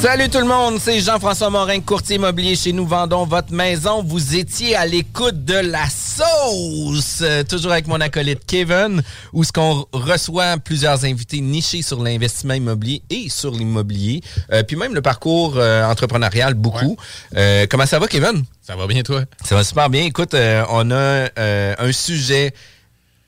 Salut tout le monde, c'est Jean-François Morin, courtier immobilier chez Nous Vendons Votre Maison. Vous étiez à l'écoute de la sauce, euh, toujours avec mon acolyte Kevin, où ce qu'on reçoit plusieurs invités nichés sur l'investissement immobilier et sur l'immobilier, euh, puis même le parcours euh, entrepreneurial beaucoup. Comment ça va Kevin? Ça va bien, toi? Ça va super bien. Écoute, on a un sujet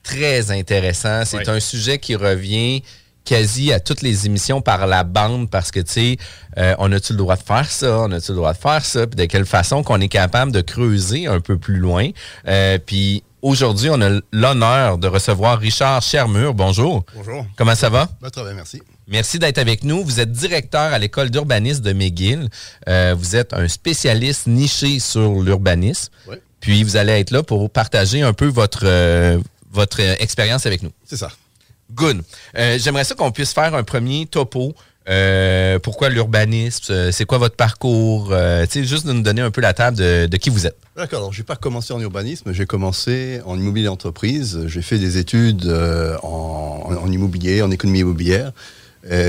très intéressant. C'est Ouais. un sujet qui revient quasi à toutes les émissions par la bande parce que, tu sais, euh, on a-tu le droit de faire ça? On a-tu le droit de faire ça? Puis de quelle façon qu'on est capable de creuser un peu plus loin? Euh, puis aujourd'hui, on a l'honneur de recevoir Richard Chermur. Bonjour. Bonjour. Comment ça va? Bah, très bien, merci. Merci d'être avec nous. Vous êtes directeur à l'école d'urbanisme de McGill. Euh, vous êtes un spécialiste niché sur l'urbanisme. Ouais. Puis vous allez être là pour partager un peu votre, euh, votre euh, expérience avec nous. C'est ça. Good. Euh, J'aimerais ça qu'on puisse faire un premier topo. Euh, pourquoi l'urbanisme? Euh, C'est quoi votre parcours? Euh, juste de nous donner un peu la table de, qui vous êtes. D'accord, alors j'ai pas commencé en urbanisme, j'ai commencé en immobilier d'entreprise. J'ai fait des études en, immobilier, en économie immobilière.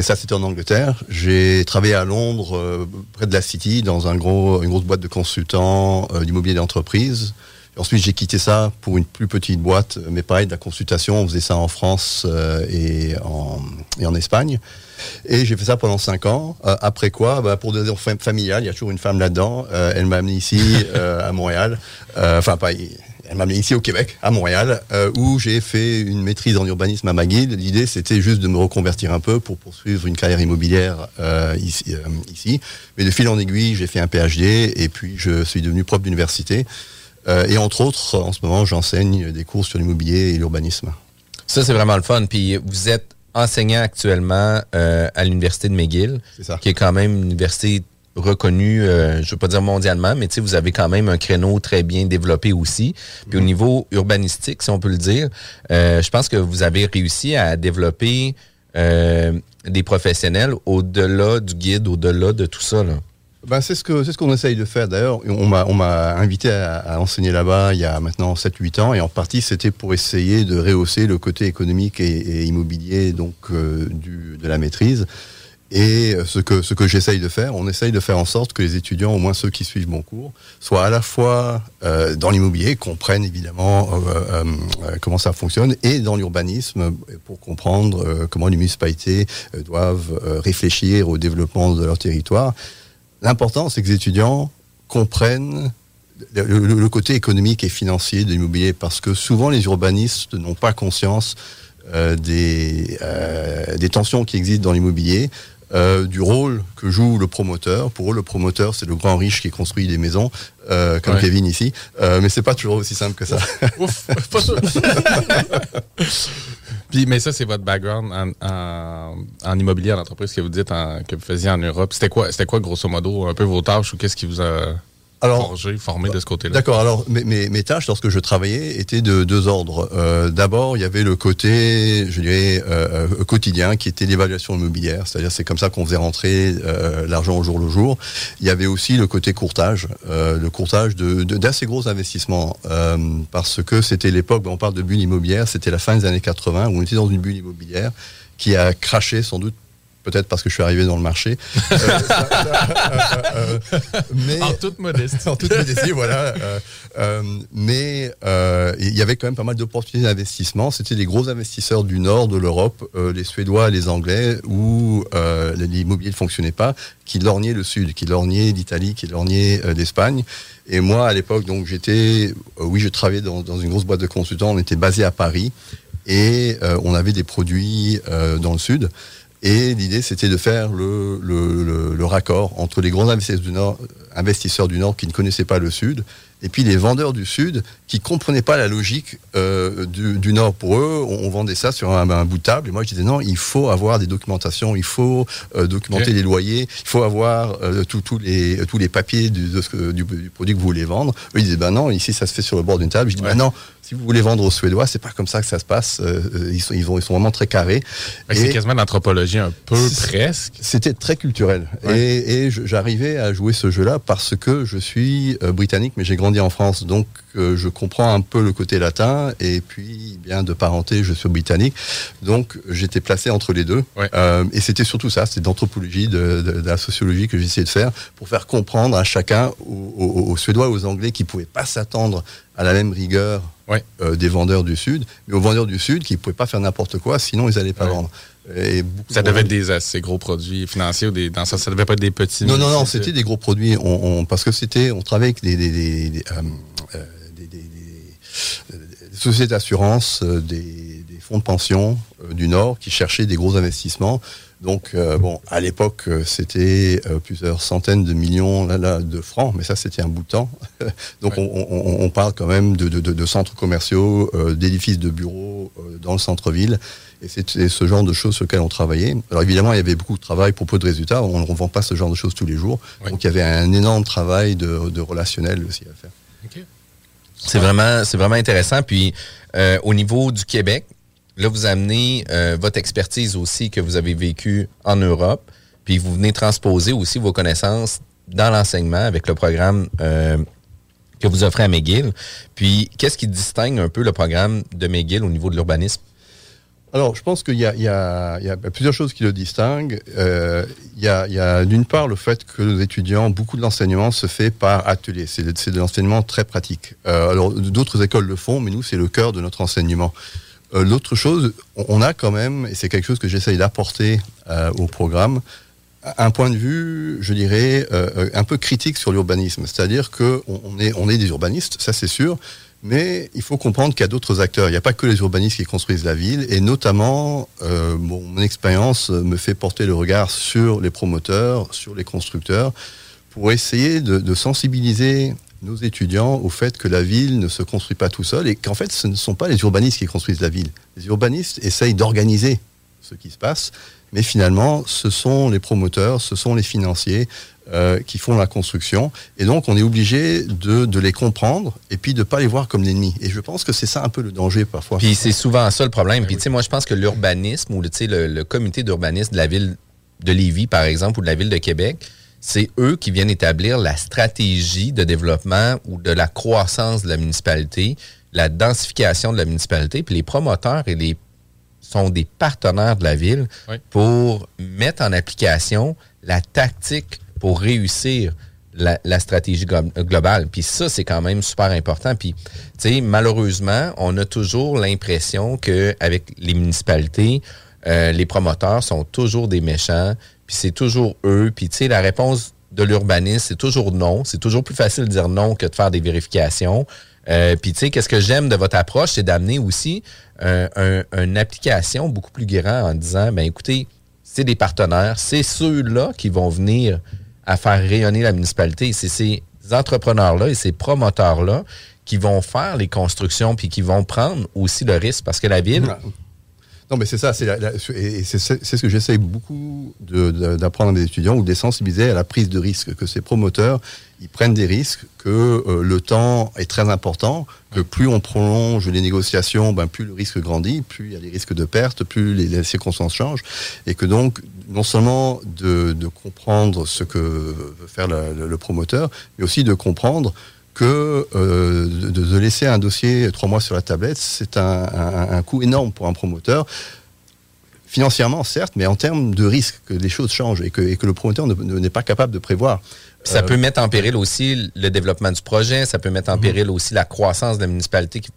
Ça, c'était en Angleterre. J'ai travaillé à Londres, près de la City, dans un gros, une grosse boîte de consultants d'immobilier d'entreprise. Ensuite, j'ai quitté ça pour une plus petite boîte, mais pareil, de la consultation. On faisait ça en France euh, et, en, et en Espagne. Et j'ai fait ça pendant cinq ans. Euh, après quoi, bah, pour des raisons fam- familiales, il y a toujours une femme là-dedans. Euh, elle m'a amené ici euh, à Montréal. Euh, Enfin, pas. Elle m'a amené ici au Québec, à Montréal, euh, où j'ai fait une maîtrise en urbanisme à McGill. L'idée, c'était juste de me reconvertir un peu pour poursuivre une carrière immobilière euh, ici, euh, ici. Mais de fil en aiguille, j'ai fait un PhD et puis je suis devenu prof d'université. Euh, et entre autres, en ce moment, j'enseigne des cours sur l'immobilier et l'urbanisme. Ça, c'est vraiment le fun. Puis vous êtes enseignant actuellement euh, à l'Université de McGill, ça. qui est quand même une université reconnue, euh, je ne veux pas dire mondialement, mais vous avez quand même un créneau très bien développé aussi. Puis au niveau urbanistique, si on peut le dire, euh, je pense que vous avez réussi à développer des professionnels au-delà du guide, au-delà de tout ça. Là. Ben, c'est ce c'est ce qu'on essaye de faire d'ailleurs. On m'a invité à, à enseigner là-bas il y a maintenant 7-8 ans et en partie c'était pour essayer de rehausser le côté économique et, et immobilier donc euh, du, de la maîtrise. Et ce que ce que j'essaye de faire, on essaye de faire en sorte que les étudiants, au moins ceux qui suivent mon cours, soient à la fois euh, dans l'immobilier, comprennent évidemment euh, euh, euh, comment ça fonctionne, et dans l'urbanisme pour comprendre euh, comment les municipalités doivent réfléchir au développement de leur territoire. L'important, c'est que les étudiants comprennent le, le- le côté économique et financier de l'immobilier, parce que souvent les urbanistes n'ont pas conscience euh, des, euh, des tensions qui existent dans l'immobilier. euh, du rôle que joue le promoteur. Pour eux, le promoteur, c'est le grand riche qui construit des maisons, comme Ouais. Kevin ici. Mais c'est pas toujours aussi simple que ça. Ouf, pas. Mais ça, c'est votre background en, immobilier, en entreprise que vous dites que vous faisiez en Europe. C'était quoi, c'était quoi, grosso modo, un peu vos tâches ou qu'est-ce qui vous a Alors, forgé, formé de ce côté-là? D'accord. Alors, mes, mes, mes tâches lorsque je travaillais étaient de deux ordres. Euh, D'abord, il y avait le côté, je dirais, euh, euh, quotidien, qui était l'évaluation immobilière. C'est-à-dire, c'est comme ça qu'on faisait rentrer euh, l'argent au jour le jour. Il y avait aussi le côté courtage, le courtage de de- d'assez gros investissements, parce que c'était l'époque. ben, on parle de bulle immobilière. C'était la fin des années 80 où on était dans une bulle immobilière qui a craché sans doute. Peut-être parce que je suis arrivé dans le marché. Euh, ça- ça, euh, euh, mais, En toute modestie. en toute modestie, voilà. Mais il y avait quand même pas mal d'opportunités d'investissement. C'était les gros investisseurs du nord de l'Europe, les Suédois, les Anglais, où l'immobilier ne fonctionnait pas, qui lorgnaient le sud, qui lorgnaient l'Italie, qui lorgnaient l'Espagne. Et moi, à l'époque, donc j'étais, oui, je travaillais dans, dans une grosse boîte de consultants. On était basé à Paris et euh, on avait des produits euh, dans le sud. Et l'idée, c'était de faire le, le, le- le raccord entre les grands investisseurs du, Nord, investisseurs du Nord qui ne connaissaient pas le Sud, et puis les vendeurs du Sud qui comprenaient pas la logique euh, du, du Nord. Pour eux, on, on vendait ça sur un, un bout de table. Et moi, je disais non, il faut avoir des documentations, il faut euh, documenter les loyers, il faut avoir euh, tous les, tous les papiers du, de ce du, du produit que vous voulez vendre. Eux, ils disaient ben non, ici, ça se fait sur le bord d'une table. Je dis Ouais. ben non, si vous voulez vendre aux Suédois, c'est pas comme ça que ça se passe. Euh, euh, ils, sont, ils, ont- ils sont vraiment très carrés. C'est quasiment l'anthropologie un peu presque. c'était très culturel. Ouais. Et, et j'arrivais à jouer ce jeu-là parce que je suis euh, britannique, mais j'ai grandi en France. Donc, euh, je comprends un peu le côté latin. Et puis, bien de parenté, je suis britannique. Donc, j'étais placé entre les deux. Ouais. Euh, et c'était surtout ça. C'était d'anthropologie, de, de- de la sociologie que j'essayais de faire pour faire comprendre à chacun, aux, aux- aux Suédois, aux Anglais, qui ne pouvaient pas s'attendre à la même rigueur Ouais. euh, des vendeurs du Sud, mais aux vendeurs du Sud qui ne pouvaient pas faire n'importe quoi, sinon ils n'allaient pas Ouais. vendre. Et Ça de devait être des assez gros produits financiers ou des, dans ça, ça devait pas être des petits. non, non, non, c'était des gros produits. On, on- parce que c'était, on travaillait avec des, des, des, des, euh, euh, des- des- des- des sociétés d'assurance, des, des fonds de pension euh, du Nord qui cherchaient des gros investissements. Donc, euh, bon, à l'époque, euh, c'était euh, plusieurs centaines de millions là, là, de francs, mais ça, c'était un bout de temps. Donc, Ouais. on, on- on parle quand même de, de- de- de centres commerciaux, euh, d'édifices de bureaux euh, dans le centre-ville. Et c'était ce genre de choses sur lesquelles on travaillait. Alors évidemment, il y avait beaucoup de travail pour peu de résultats. On ne vend pas ce genre de choses tous les jours. Donc il y avait un énorme travail de, de relationnel aussi à faire. C'est vraiment, c'est vraiment intéressant. Puis, euh, au niveau du Québec, là, vous amenez euh, votre expertise aussi que vous avez vécue en Europe. Puis, vous venez transposer aussi vos connaissances dans l'enseignement avec le programme euh, que vous offrez à McGill. Puis, qu'est-ce qui distingue un peu le programme de McGill au niveau de l'urbanisme? Alors, je pense qu'il y a, plusieurs choses qui le distinguent. Euh, il y a, d'une part le fait que nos étudiants, beaucoup de l'enseignement se fait par atelier. C'est de, l'enseignement très pratique. Alors, d'autres écoles le font, mais nous, c'est le cœur de notre enseignement. Euh, L'autre chose, on, a quand même, et c'est quelque chose que j'essaye d'apporter euh, au programme, un point de vue, je dirais, euh, un peu critique sur l'urbanisme. C'est-à-dire qu'on on est, on est des urbanistes, ça c'est sûr, mais il faut comprendre qu'il y a d'autres acteurs. Il n'y a pas que les urbanistes qui construisent la ville, et notamment, mon expérience me fait porter le regard sur les promoteurs, sur les constructeurs, pour essayer de sensibiliser nos étudiants au fait que la ville ne se construit pas tout seul et qu'en fait ce ne sont pas les urbanistes qui construisent la ville. Les urbanistes essayent d'organiser ce qui se passe, mais finalement ce sont les promoteurs, ce sont les financiers euh, qui font la construction et donc on est obligé de, de les comprendre et puis de ne pas les voir comme l'ennemi. Et je pense que c'est ça un peu le danger parfois. Puis c'est souvent ça le problème. Puis tu sais, moi je pense que l'urbanisme ou le, le comité d'urbanisme de la ville de Lévis, par exemple, ou de la ville de Québec, c'est eux qui viennent établir la stratégie de développement ou de la croissance de la municipalité, la densification de la municipalité. Puis les promoteurs et les sont des partenaires de la ville Oui. pour mettre en application la tactique pour réussir la, la stratégie glo- globale. Puis ça, c'est quand même super important. Puis, tu sais, malheureusement, on a toujours l'impression qu'avec les municipalités, euh, les promoteurs sont toujours des méchants, puis c'est toujours eux. Puis, tu sais, la réponse de l'urbanisme, c'est toujours non. C'est toujours plus facile de dire non que de faire des vérifications. Euh, puis, tu sais, qu'est-ce que j'aime de votre approche, c'est d'amener aussi un- une application beaucoup plus grande en disant, ben écoutez, c'est des partenaires, c'est ceux-là qui vont venir à faire rayonner la municipalité. C'est ces entrepreneurs-là et ces promoteurs-là qui vont faire les constructions puis qui vont prendre aussi le risque parce que la ville, mais c'est ça, c'est ce que j'essaye beaucoup d'apprendre à mes étudiants ou de sensibiliser à la prise de risque, que ces promoteurs, ils prennent des risques, que euh, le temps est très important, que plus on prolonge les négociations, ben, plus le risque grandit, plus il y a des risques de perte, plus les, circonstances changent, et que donc, non seulement de, comprendre ce que veut faire le promoteur, mais aussi de comprendre que euh, de, laisser un dossier trois mois sur la tablette, c'est un, coût énorme pour un promoteur. Financièrement, certes, mais en termes de risque, que les choses changent et que, le promoteur n'est pas capable de prévoir. Ça peut mettre en péril aussi le développement du projet, ça peut mettre en mhm. péril aussi la croissance de la municipalité qui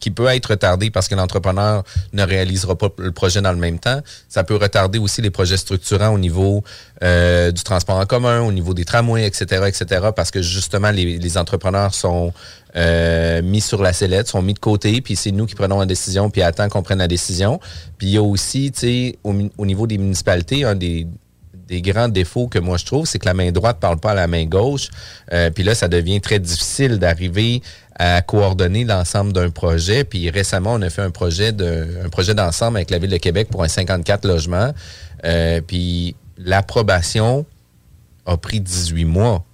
qui peut être retardé parce que l'entrepreneur ne réalisera pas le projet dans le même temps. Ça peut retarder aussi les projets structurants au niveau euh, du transport en commun, au niveau des tramways, etc., etc., parce que justement, les, entrepreneurs sont euh, mis sur la sellette, sont mis de côté, puis c'est nous qui prenons la décision, puis attend qu'on prenne la décision. Puis il y a aussi, tu sais, au, niveau des municipalités, un des, grands défauts que moi je trouve, c'est que la main droite parle pas à la main gauche. Euh, puis là, ça devient très difficile d'arriver à coordonner l'ensemble d'un projet. Puis récemment, on a fait un projet de, un projet d'ensemble avec la Ville de Québec pour un 54 logements. Euh, puis l'approbation a pris 18 mois.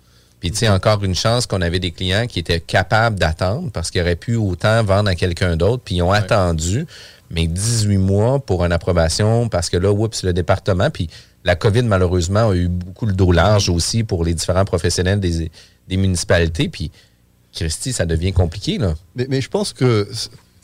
Puis tu sais, encore une chance qu'on avait des clients qui étaient capables d'attendre parce qu'ils auraient pu autant vendre à quelqu'un d'autre, puis ils ont attendu. Mais 18 mois pour une approbation parce que là, oups, le département, puis la COVID, malheureusement, a eu beaucoup le dos large aussi pour les différents professionnels des, des municipalités. Puis Christy, ça devient compliqué, là. Mais, je pense que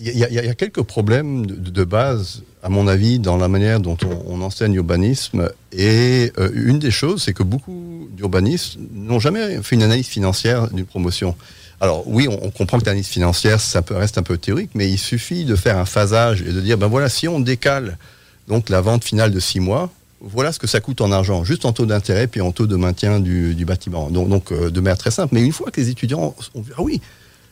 il y, a quelques problèmes de, base, à mon avis, dans la manière dont on, enseigne l'urbanisme. Et euh, une des choses, c'est que beaucoup d'urbanistes n'ont jamais fait une analyse financière d'une promotion. Alors oui, on, comprend que l'analyse financière, ça peut, reste un peu théorique, mais il suffit de faire un phasage et de dire, ben voilà, si on décale donc la vente finale de six mois, voilà ce que ça coûte en argent, juste en taux d'intérêt puis en taux de maintien du, bâtiment. Donc, donc euh, de manière très simple. Mais une fois que les étudiants ont vu, ah oui,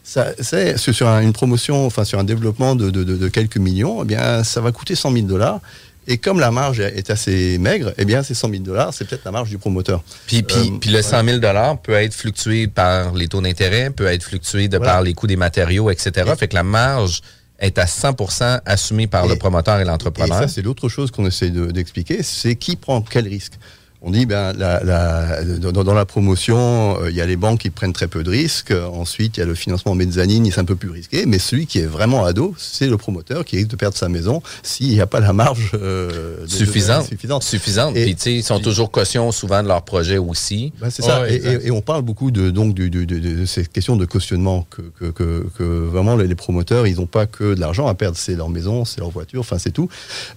c'est sur une promotion, enfin sur un développement de, quelques millions, eh bien, ça va coûter 100 000 dollars. Et comme la marge est assez maigre, eh bien, ces 100 000 dollars, c'est peut-être la marge du promoteur. Puis, puis, euh, puis le 100 000 dollars peut être fluctué par les taux d'intérêt, peut être fluctué de par les coûts des matériaux, etc. fait que la marge est à 100% assumé par le promoteur et l'entrepreneur. Et ça, c'est l'autre chose qu'on essaie d'expliquer, c'est qui prend quel risque? On dit, ben, la, dans, la promotion, euh, il y a les banques qui prennent très peu de risques. Ensuite, il y a le financement mezzanine, c'est un peu plus risqué. Mais celui qui est vraiment ado, c'est le promoteur qui risque de perdre sa maison s'il n'y a pas la marge euh, suffisante. suffisante. Suffisante. Puis, ils sont toujours cautions souvent de leur projet aussi. Ben, c'est ça. Et, on parle beaucoup de, donc, de, ces questions de cautionnement que, que, vraiment les, promoteurs, ils n'ont pas que de l'argent à perdre. C'est leur maison, c'est leur voiture, enfin, c'est tout.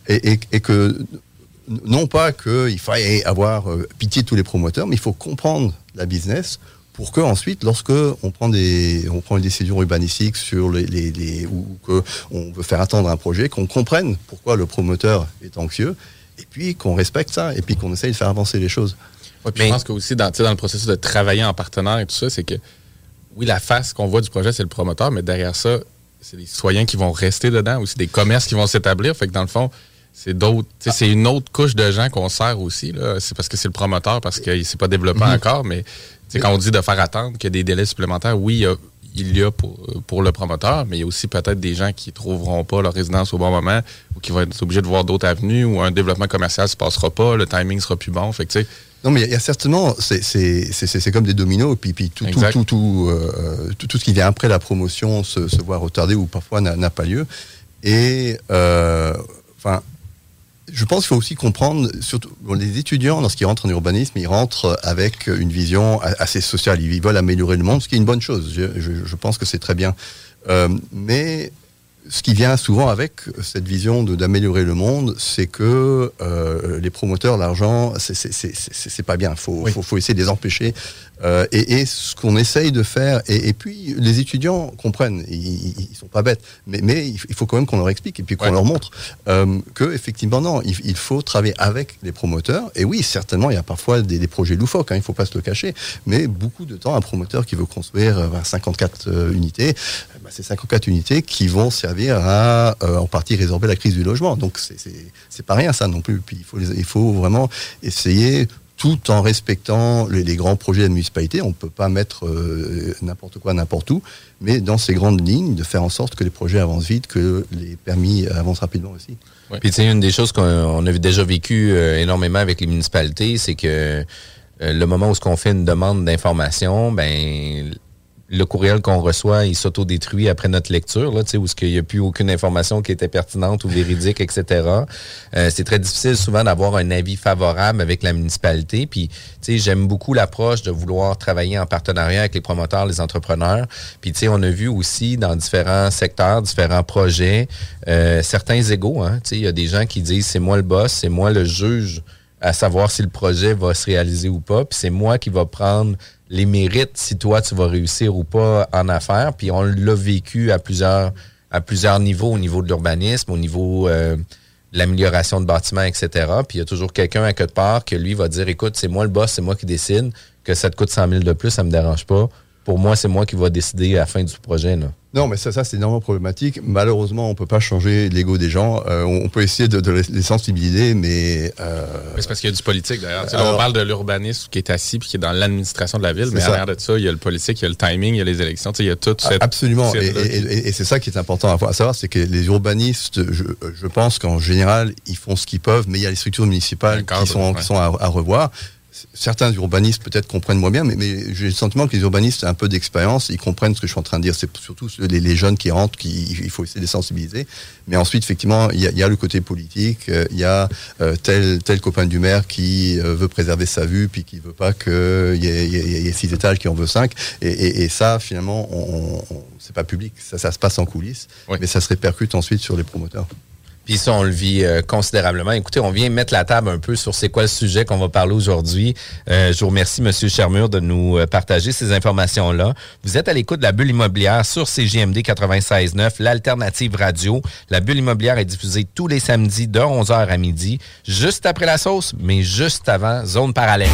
et que non pas qu'il faille avoir euh, pitié de tous les promoteurs, mais il faut comprendre la business pour que ensuite, lorsque on prend des, on prend une décision urbanistique sur les, les, ou que on veut faire attendre un projet, qu'on comprenne pourquoi le promoteur est anxieux, et puis qu'on respecte ça, et puis qu'on essaye de faire avancer les choses. je pense que aussi dans, dans le processus de travailler en partenaire et tout ça, c'est que oui, la face qu'on voit du projet, c'est le promoteur, mais derrière ça, c'est les citoyens qui vont rester dedans, aussi des commerces qui vont s'établir. Fait que dans le fond, c'est d'autres, c'est une autre couche de gens qu'on sert aussi. C'est parce que c'est le promoteur, parce qu'il ne s'est pas développé mhm. encore, mais quand on dit de faire attendre qu'il y a des délais supplémentaires, oui, il y a, pour, pour, le promoteur, mais il y a aussi peut-être des gens qui ne trouveront pas leur résidence au bon moment ou qui vont être obligés de voir d'autres avenues ou un développement commercial ne se passera pas, le timing sera plus bon. Fait que, non, mais il y, a certainement, c'est comme des dominos, puis, puis tout, tout, tout, tout, euh, tout, ce qui vient après la promotion se, se voit retardé ou parfois n'a pas lieu. Et, euh, enfin, je pense qu'il faut aussi comprendre, surtout les étudiants, lorsqu'ils rentrent en urbanisme, ils rentrent avec une vision assez sociale. Ils veulent améliorer le monde, ce qui est une bonne chose. Je, pense que c'est très bien. Euh, mais ce qui vient souvent avec cette vision d'améliorer le monde, c'est que euh, les promoteurs, l'argent, c'est pas bien. Il faut, faut, faut, essayer de les empêcher euh, et, et, ce qu'on essaye de faire, et, et, puis les étudiants comprennent, ils, ils sont pas bêtes, mais, mais, il faut quand même qu'on leur explique et puis qu'on leur montre euh, que effectivement non, il, il, faut travailler avec les promoteurs. Et oui, certainement, il y a parfois des, des projets loufoques, hein, il faut pas se le cacher, mais beaucoup de temps, un promoteur qui veut construire 54 euh, euh, unités, bah, c'est 54 unités qui vont servir servir à en partie résorber la crise du logement. Donc c'est pas rien ça non plus. Puis il faut, il faut vraiment essayer tout en respectant les, grands projets de la municipalité. On ne peut pas mettre euh, n'importe quoi n'importe où, mais dans ces grandes lignes, de faire en sorte que les projets avancent vite, que les permis avancent rapidement aussi. Puis, tu une des choses qu'on a déjà vécu euh, énormément avec les municipalités, c'est que euh, le moment où on fait une demande d'information, ben le courriel qu'on reçoit, il s'autodétruit après notre lecture, là, où il n'y a plus aucune information qui était pertinente ou véridique, etc. Euh, c'est très difficile souvent d'avoir un avis favorable avec la municipalité. Puis, j'aime beaucoup l'approche de vouloir travailler en partenariat avec les promoteurs, les entrepreneurs. Puis, on a vu aussi dans différents secteurs, différents projets, euh, certains égaux. Hein, il y a des gens qui disent, c'est moi le boss, c'est moi le juge à savoir si le projet va se réaliser ou pas. Puis c'est moi qui va prendre les mérites si toi tu vas réussir ou pas en affaires. Puis on l'a vécu à plusieurs niveaux, au niveau de l'urbanisme, au niveau euh, de l'amélioration de bâtiments, etc. Puis il y a toujours quelqu'un à quelque part que lui va dire écoute, c'est moi le boss, c'est moi qui décide, que ça te coûte 100 000 de plus, ça me dérange pas. Pour moi, c'est moi qui va décider à la fin du projet. Là. Non, mais ça, ça c'est énormément problématique. Malheureusement, on peut pas changer l'ego des gens. Euh, on peut essayer de, les sensibiliser, mais... Euh... c'est parce qu'il y a du politique, d'ailleurs. on parle de l'urbanisme qui est assis puis qui est dans l'administration de la ville, mais à l'arrière de ça, il y a le politique, il y a le timing, il y a les élections, il y a tout cette... Absolument, et, c'est ça qui est important à, savoir, c'est que les urbanistes, je, pense qu'en général, ils font ce qu'ils peuvent, mais il y a les structures municipales qui sont, qui sont à, à revoir certains urbanistes peut-être comprennent moins bien, mais, mais j'ai le sentiment que les urbanistes ont un peu d'expérience, ils comprennent ce que je suis en train de dire. C'est surtout les, jeunes qui rentrent, qui, il faut essayer de les sensibiliser. Mais ensuite, effectivement, il y a, le côté politique, euh, il y a euh, tel, tel copain du maire qui euh, veut préserver sa vue, puis qui veut pas qu'il y, y, ait six étages, qui en veut cinq. Et, ça, finalement, on, c'est pas public, ça, ça se passe en coulisses, mais ça se répercute ensuite sur les promoteurs. Puis ça, on le vit euh, considérablement. Écoutez, on vient mettre la table un peu sur c'est quoi le sujet qu'on va parler aujourd'hui. Euh, je vous remercie, M. Chermure, de nous euh, partager ces informations-là. Vous êtes à l'écoute de la bulle immobilière sur CGMD 96.9, l'alternative radio. La bulle immobilière est diffusée tous les samedis de 11h à midi, juste après la sauce, mais juste avant Zone Parallèle.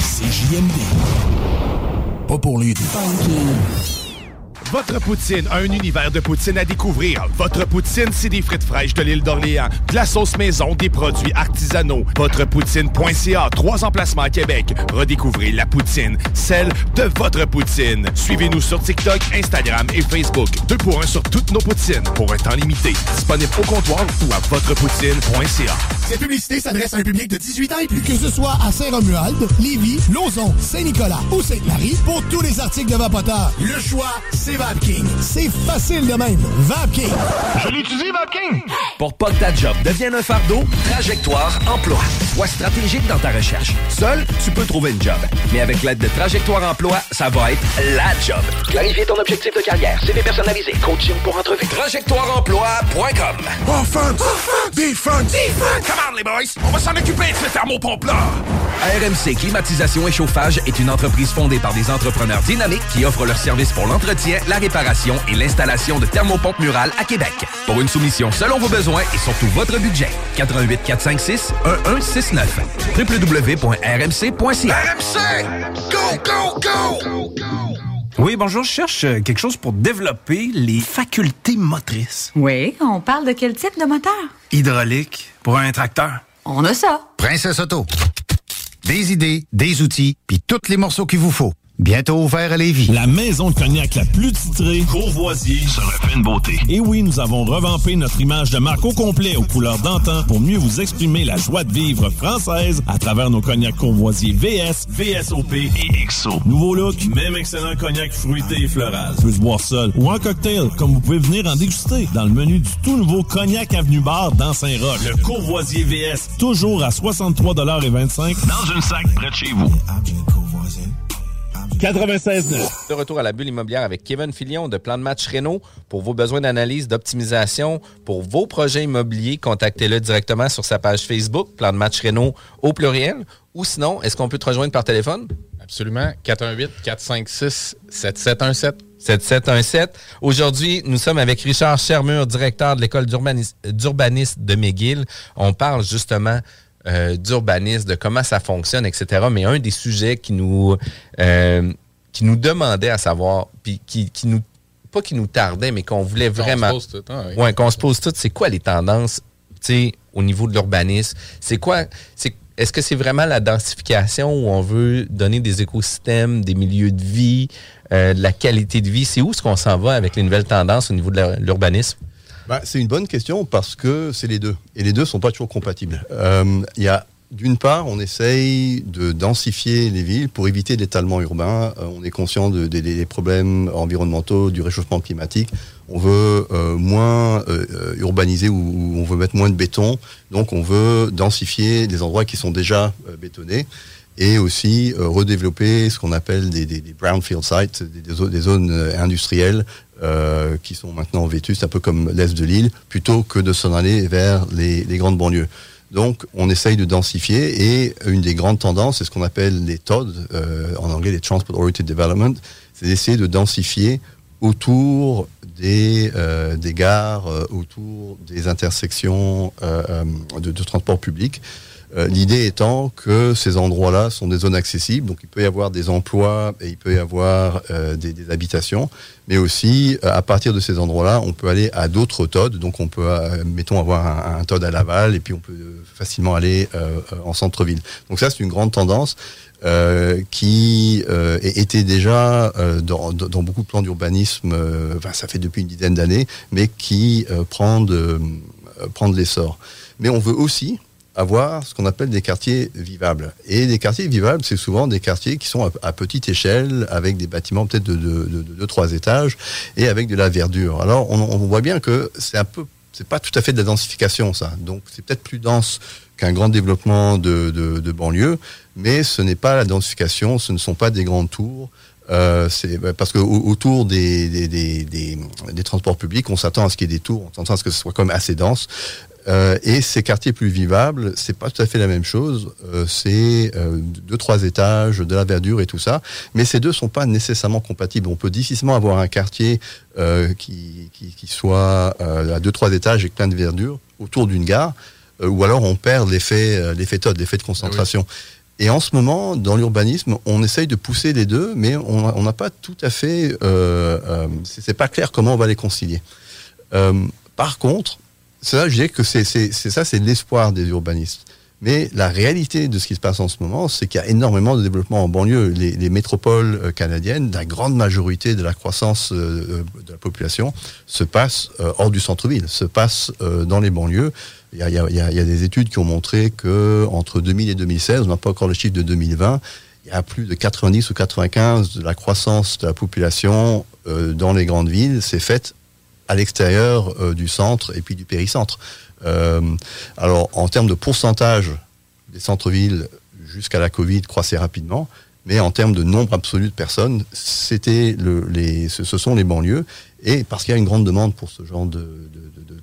CJMD. Pas pour les votre poutine, un univers de poutine à découvrir. Votre poutine, c'est des frites fraîches de l'île d'Orléans, de la sauce maison, des produits artisanaux. Votrepoutine.ca, trois emplacements à Québec. Redécouvrez la poutine, celle de votre poutine. Suivez-nous sur TikTok, Instagram et Facebook. Deux pour un sur toutes nos poutines, pour un temps limité. Disponible au comptoir ou à votrepoutine.ca. Cette publicité s'adresse à un public de 18 ans et plus. Que ce soit à Saint-Romuald, Lévis, Lauson, Saint-Nicolas ou Sainte-Marie, pour tous les articles de Vapoteur, le choix, c'est VapKing. C'est facile de même. VapKing. Je l'utilise, VapKing. Pour pas que ta job devienne un fardeau, Trajectoire Emploi. Sois stratégique dans ta recherche. Seul, tu peux trouver une job. Mais avec l'aide de Trajectoire Emploi, ça va être la job. Clarifier ton objectif de carrière, CV personnalisé, coaching pour entrevue. TrajectoireEmploi.com Offense! Offense! Defense! Defense! Come on, les boys! On va s'en occuper de ce thermopompe-là! RMC Climatisation et Chauffage est une entreprise fondée par des entrepreneurs dynamiques qui offrent leurs services pour l'entretien, la réparation et l'installation de thermopompes murales à Québec. Pour une soumission selon vos besoins et surtout votre budget. 88 456 1169 www.rmc.ca RMC! Go, go, go! Oui, bonjour, je cherche euh, quelque chose pour développer les facultés motrices. Oui, on parle de quel type de moteur? Hydraulique, pour un tracteur. On a ça. Princesse Auto. Des idées, des outils, puis tous les morceaux qu'il vous faut. Bientôt ouvert à Lévis. La maison de cognac la plus titrée, Courvoisier, se refait une beauté. Et oui, nous avons revampé notre image de marque au complet aux couleurs d'antan pour mieux vous exprimer la joie de vivre française à travers nos cognacs Courvoisier VS, VSOP et XO. Nouveau look, même excellent cognac fruité et floral. Peut se boire seul ou en cocktail, comme vous pouvez venir en déguster dans le menu du tout nouveau Cognac Avenue Bar dans Saint-Roch. Le Courvoisier VS, toujours à 63,25 dans une sac près de chez vous. 96 De retour à la bulle immobilière avec Kevin Filion de Plan de match Renault. Pour vos besoins d'analyse, d'optimisation, pour vos projets immobiliers, contactez-le directement sur sa page Facebook, Plan de match Renault au pluriel. Ou sinon, est-ce qu'on peut te rejoindre par téléphone? Absolument. 418-456-7717. 7717. Aujourd'hui, nous sommes avec Richard Chermure, directeur de l'école d'urbanisme de McGill. On parle justement euh, d'urbanisme, de comment ça fonctionne, etc. Mais un des sujets qui nous, euh, qui nous demandait à savoir, puis qui, nous pas qui nous tardait, mais qu'on voulait Qu'on se vraiment. pose tout, ah oui. Ouais, qu'on se pose tout. C'est quoi les tendances, tu sais, au niveau de l'urbanisme? C'est quoi. c'est Est-ce que c'est vraiment la densification où on veut donner des écosystèmes, des milieux de vie, euh, de la qualité de vie? C'est où est-ce qu'on s'en va avec les nouvelles tendances au niveau de l'urbanisme? Bah, c'est une bonne question parce que c'est les deux. Et les deux sont pas toujours compatibles. Euh, Il y a, d'une part, on essaye de densifier les villes pour éviter l'étalement urbain. Euh, on est conscient de- des- problèmes environnementaux, du réchauffement climatique. On veut euh, moins urbaniser ou, on veut mettre moins de béton. Donc on veut densifier des endroits qui sont déjà bétonnés et aussi redévelopper ce qu'on appelle des, brownfield sites, des, des zo- des zones industrielles euh, qui sont maintenant vétustes, un peu comme l'est de l'île, plutôt que de s'en aller vers les, grandes banlieues. Donc, on essaye de densifier et une des grandes tendances, c'est ce qu'on appelle les TOD, euh, en anglais les Transport Oriented Development, c'est d'essayer de densifier autour des, euh, des gares, euh, autour des intersections euh, euh, de, de transport public. Euh, L'idée étant que ces endroits-là sont des zones accessibles, donc il peut y avoir des emplois et il peut y avoir euh, des, habitations, mais aussi euh, à partir de ces endroits-là, on peut aller à d'autres TOD, donc on peut, mettons, avoir un, un TOD à Laval et puis on peut facilement aller en centre-ville. Donc ça, c'est une grande tendance. qui était déjà dans, beaucoup de plans d'urbanisme, enfin, ça fait depuis une dizaine d'années, mais qui prend prend de l'essor. Mais on veut aussi avoir ce qu'on appelle des quartiers vivables. Et des quartiers vivables, c'est souvent des quartiers qui sont à, petite échelle, avec des bâtiments peut-être de 2-3 de, de, étages, et avec de la verdure. Alors on, on voit bien que c'est un peu, c'est pas tout à fait de la densification ça. Donc c'est peut-être plus dense qu'un grand développement de, de, de banlieue, mais ce n'est pas la densification, ce ne sont pas des grandes tours. Euh, c'est parce que au- autour des, des, des, des, des transports publics, on s'attend à ce qu'il y ait des tours, on s'attend à ce que ce soit quand même assez dense. Euh, et ces quartiers plus vivables, c'est pas tout à fait la même chose. Euh, c'est euh, deux trois étages, de la verdure et tout ça. Mais ces deux sont pas nécessairement compatibles. On peut difficilement avoir un quartier euh, qui, qui, qui soit à deux trois étages avec plein de verdure autour d'une gare, ou alors on perd l'effet l'effet TOD, l'effet de concentration. Et en ce moment, dans l'urbanisme, on essaye de pousser les deux, mais on n'a pas tout à fait. Euh, euh, c'est c'est pas clair comment on va les concilier. Euh, par contre, c'est là, je dirais que c'est ça, c'est l'espoir des urbanistes. Mais la réalité de ce qui se passe en ce moment, c'est qu'il y a énormément de développement en banlieue. Les, les métropoles euh, canadiennes, la grande majorité de la croissance euh, euh, de la population se passe hors du centre-ville, se passe dans les banlieues. Il y, a, des études qui ont montré que entre 2000 et 2016, on n'a pas encore le chiffre de 2020, il y a plus de 90 ou 95 de la croissance de la population dans les grandes villes, c'est faite à l'extérieur euh, du centre et puis du péricentre. Euh, alors, en termes de pourcentage, les centres-villes jusqu'à la Covid croissaient rapidement, mais en termes de nombre absolu de personnes, c'était le, les, ce, ce sont les banlieues, et parce qu'il y a une grande demande pour ce genre de, de, de,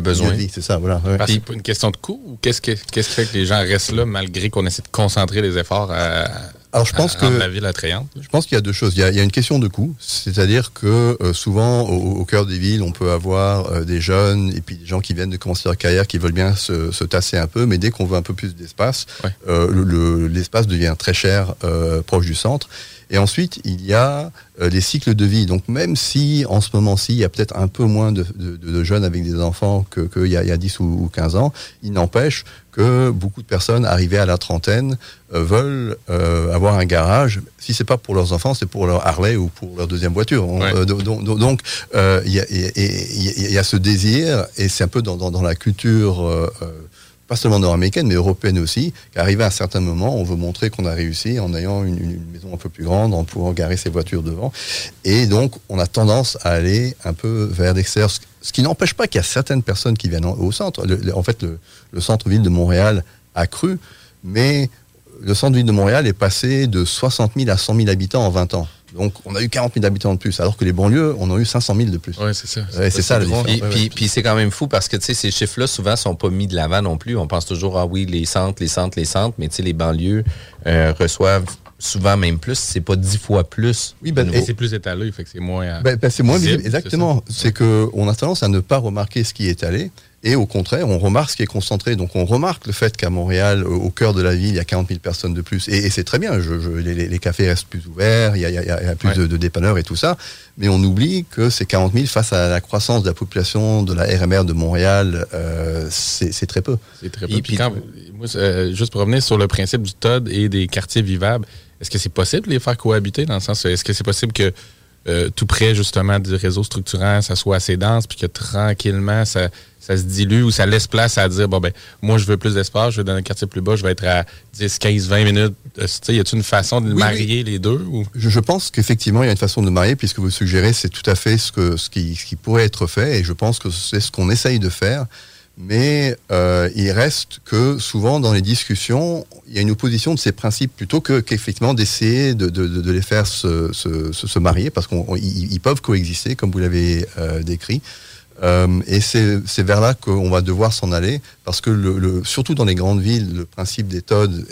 de, de- vie, c'est ça, voilà. ouais. Parce que c'est une question de coût ou qu'est-ce que- qu'est-ce qui fait que les gens restent là malgré qu'on essaie de concentrer les efforts à, Alors, je pense à rendre que- la ville attrayante? Je pense qu'il y a deux choses. Il y a, il y a une question de coût, c'est-à-dire que euh, souvent au, au cœur des villes, on peut avoir euh, des jeunes et puis des gens qui viennent de commencer leur carrière, qui veulent bien se, se tasser un peu, mais dès qu'on veut un peu plus d'espace, euh, le- le- l'espace devient très cher euh, proche du centre. Et ensuite, il y a euh, les cycles de vie. Donc même si en ce moment-ci, il y a peut-être un peu moins de, de- de jeunes avec des enfants que- qu'il y, a- il y a 10 ou, ou 15 ans, il n'empêche que beaucoup de personnes arrivées à la trentaine euh, veulent euh, avoir un garage. Si c'est pas pour leurs enfants, c'est pour leur Harley ou pour leur deuxième voiture. On- euh, do- do- do- donc euh, il y, y a- y ce désir et c'est un peu dans, dans- dans la culture. Pas seulement nord-américaine, mais européenne aussi, qu'arrivé à un certain moment, on veut montrer qu'on a réussi en ayant une, maison un peu plus grande, en pouvant garer ses voitures devant. Et donc, on a tendance à aller un peu vers l'extérieur, ce- qui n'empêche pas qu'il y a certaines personnes qui viennent en- au centre. En fait, le, le centre-ville de Montréal a cru, mais le centre-ville de Montréal est passé de 60 000 à 100 000 habitants en 20 ans. Donc, on a eu 40 000 habitants de plus, alors que les banlieues, on a eu 500 000 de plus. Oui, c'est ça. Ouais, c'est ça la différence. Puis, Ouais, puis- ouais. puis c'est quand même fou parce que tu sais, ces chiffres-là, souvent, sont pas mis de l'avant non plus. On pense toujours, ah oui, les centres, les centres, les centres, mais tu sais, les banlieues euh, reçoivent souvent même plus, c'est pas dix fois plus. Oui, ben. Et c'est plus étalé, fait que c'est moins. Ben, ben, c'est moins visible, visible, exactement. C'est qu'on a tendance à ne pas remarquer ce qui est allé. Et au contraire, on remarque ce qui est concentré. Donc on remarque le fait qu'à Montréal, au cœur de la ville, il y a 40 000 personnes de plus. Et, et c'est très bien, je, je- les, cafés restent plus ouverts, il y a, il y a- il y a plus de, de dépanneurs et tout ça. Mais on oublie que ces 40 000, face à la croissance de la population de la RMR de Montréal, euh, c'est c'est très peu. C'est très peu. Puis quand- moi, c'est, euh, juste pour revenir sur le principe du TOD et des quartiers vivables, est-ce que c'est possible de les faire cohabiter dans le sens, est-ce que c'est possible que euh, tout près justement du réseau structurant, ça soit assez dense, puis que tranquillement ça, ça se dilue ou ça laisse place à dire bon ben moi je veux plus d'espace, je vais dans un quartier plus bas, je vais être à 10, 15, 20 minutes. Euh, tu sais, y a-t-il une façon de Oui, marier les deux ou? Je, je pense qu'effectivement, il y a une façon de marier, puisque vous suggérez, c'est tout à fait ce, que, ce, qui, ce qui pourrait être fait, et je pense que c'est ce qu'on essaye de faire. Mais euh, il reste que souvent dans les discussions, il y a une opposition de ces principes plutôt que qu'effectivement d'essayer de, les faire se, marier, parce qu'ils peuvent coexister, comme vous l'avez euh, décrit. Euh, et c'est vers là qu'on va devoir s'en aller, parce que surtout dans les grandes villes, le principe des TOD,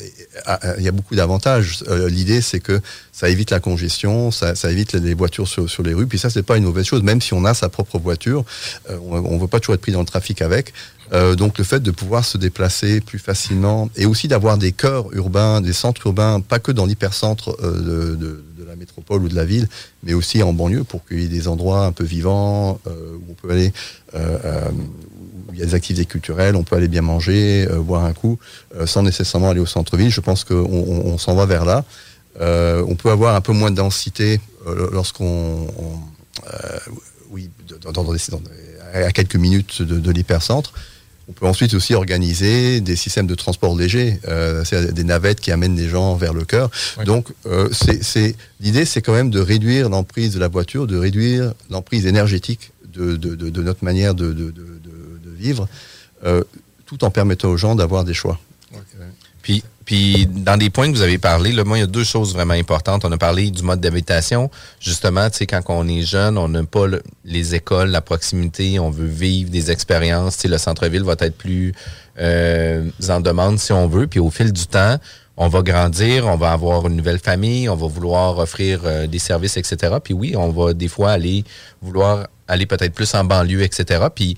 il y a beaucoup d'avantages. L'idée, c'est que ça évite la congestion, ça, évite les voitures sur, les rues. Puis ça, c'est pas une mauvaise chose, même si on a sa propre voiture, on ne veut pas toujours être pris dans le trafic avec. Euh, donc le fait de pouvoir se déplacer plus facilement et aussi d'avoir des cœurs urbains, des centres urbains, pas que dans l'hypercentre euh, de, de- de la métropole ou de la ville, mais aussi en banlieue pour qu'il y ait des endroits un peu vivants euh, où on peut aller, euh, euh, où il y a des activités culturelles, on peut aller bien manger, euh, boire un coup, sans nécessairement aller au centre-ville. Je pense qu'on on, on s'en va vers là. On peut avoir un peu moins de densité lorsqu'on, on- oui, dans, dans- dans à quelques minutes de, de l'hypercentre. On peut ensuite aussi organiser des systèmes de transport léger, euh, des navettes qui amènent les gens vers le cœur. Donc, euh, c'est, l'idée, c'est quand même de réduire l'emprise de la voiture, de réduire l'emprise énergétique de, de- de- de notre manière de, de- de- de- de vivre, euh, tout en permettant aux gens d'avoir des choix. Puis, puis dans des points que vous avez parlé, là, moi, il y a deux choses vraiment importantes. On a parlé du mode d'habitation. Justement, tu sais, quand on est jeune, on n'a pas le- les écoles, la proximité, on veut vivre des expériences. Tu le centre-ville va être plus euh, en demande si on veut. Puis au fil du temps, on va grandir, on va avoir une nouvelle famille, on va vouloir offrir euh, des services, etc. Puis oui, on va des fois aller vouloir aller peut-être plus en banlieue, etc. Puis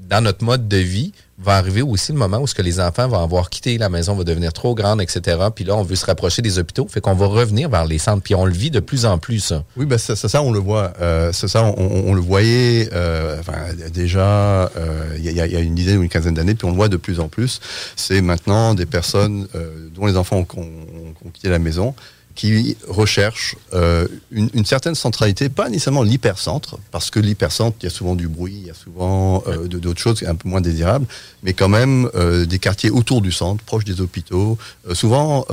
dans notre mode de vie, va arriver aussi le moment où ce que les enfants vont avoir quitté la maison, va devenir trop grande, etc. Puis là, on veut se rapprocher des hôpitaux, fait qu'on va revenir vers les centres. Puis on le vit de plus en plus, ça. Oui, bah, ça, ça, on le voit. Euh, ça, on, le voyait euh, enfin, déjà euh, il y, a, une dizaine ou une quinzaine d'années, puis on le voit de plus en plus. C'est maintenant des personnes euh, dont les enfants ont quitté la maison qui recherchent euh, une, une certaine centralité, pas nécessairement l'hypercentre, parce que l'hypercentre, il y a souvent du bruit, il y a souvent euh, d'autres choses un peu moins désirables, mais quand même euh, des quartiers autour du centre, proches des hôpitaux, euh, souvent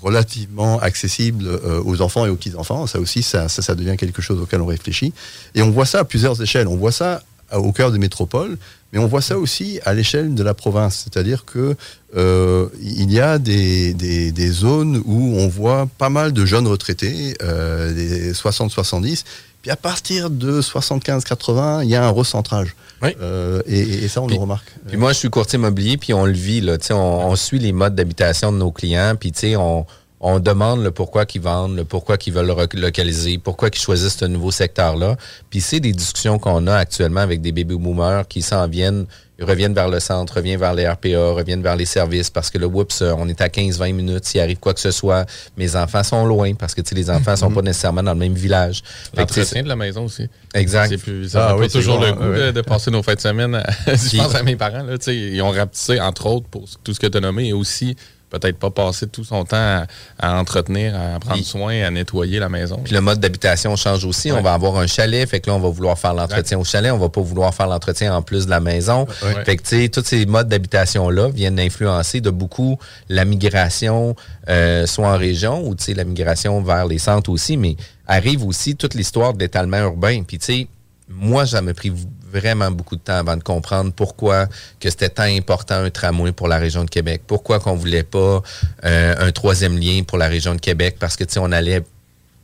relativement accessibles aux enfants et aux petits-enfants. Ça aussi, ça, ça, ça devient quelque chose auquel on réfléchit. Et on voit ça à plusieurs échelles. On voit ça au cœur des métropoles, mais on voit ça aussi à l'échelle de la province. C'est-à-dire que euh, il y a des, des, des zones où on voit pas mal de jeunes retraités, euh, des 60-70, puis à partir de 75-80, il y a un recentrage. Euh, et, et ça, on le remarque. Puis moi, je suis courtier immobilier, puis on le vit, là. Tu sais, on, on suit les modes d'habitation de nos clients, puis tu sais, on, on demande le pourquoi qu'ils vendent, le pourquoi qu'ils veulent le localiser, pourquoi qu'ils choisissent ce nouveau secteur-là. Puis c'est des discussions qu'on a actuellement avec des baby boomers qui s'en viennent, ils reviennent vers le centre, reviennent vers les RPA, reviennent vers les services parce que le whoops, on est à 15-20 minutes, s'il arrive quoi que ce soit, mes enfants sont loin parce que tu sais, les enfants sont pas nécessairement dans le même village. L'entretien de la maison aussi. Exact. C'est plus, ça Ah oui, pas c'est toujours bon, le goût ouais. de passer nos fêtes de semaine. à- je pense à mes parents, là, tu sais, ils ont rapetissé, entre autres, pour tout ce que tu as nommé, et aussi peut-être pas passer tout son temps à, à entretenir, à prendre soin, à nettoyer la maison. Puis le mode d'habitation change aussi. On va avoir un chalet, fait que là, on va vouloir faire l'entretien au chalet. On va pas vouloir faire l'entretien en plus de la maison. Ouais. Fait que, tu sais, tous ces modes d'habitation-là viennent influencer de beaucoup la migration, euh, soit en région ou, tu sais, la migration vers les centres aussi, mais arrive aussi toute l'histoire de l'étalement urbain. Puis, tu sais, moi, ça m'a pris vraiment beaucoup de temps avant de comprendre pourquoi que c'était tant important un tramway pour la région de Québec. Pourquoi qu'on voulait pas euh, un troisième lien pour la région de Québec parce que, on allait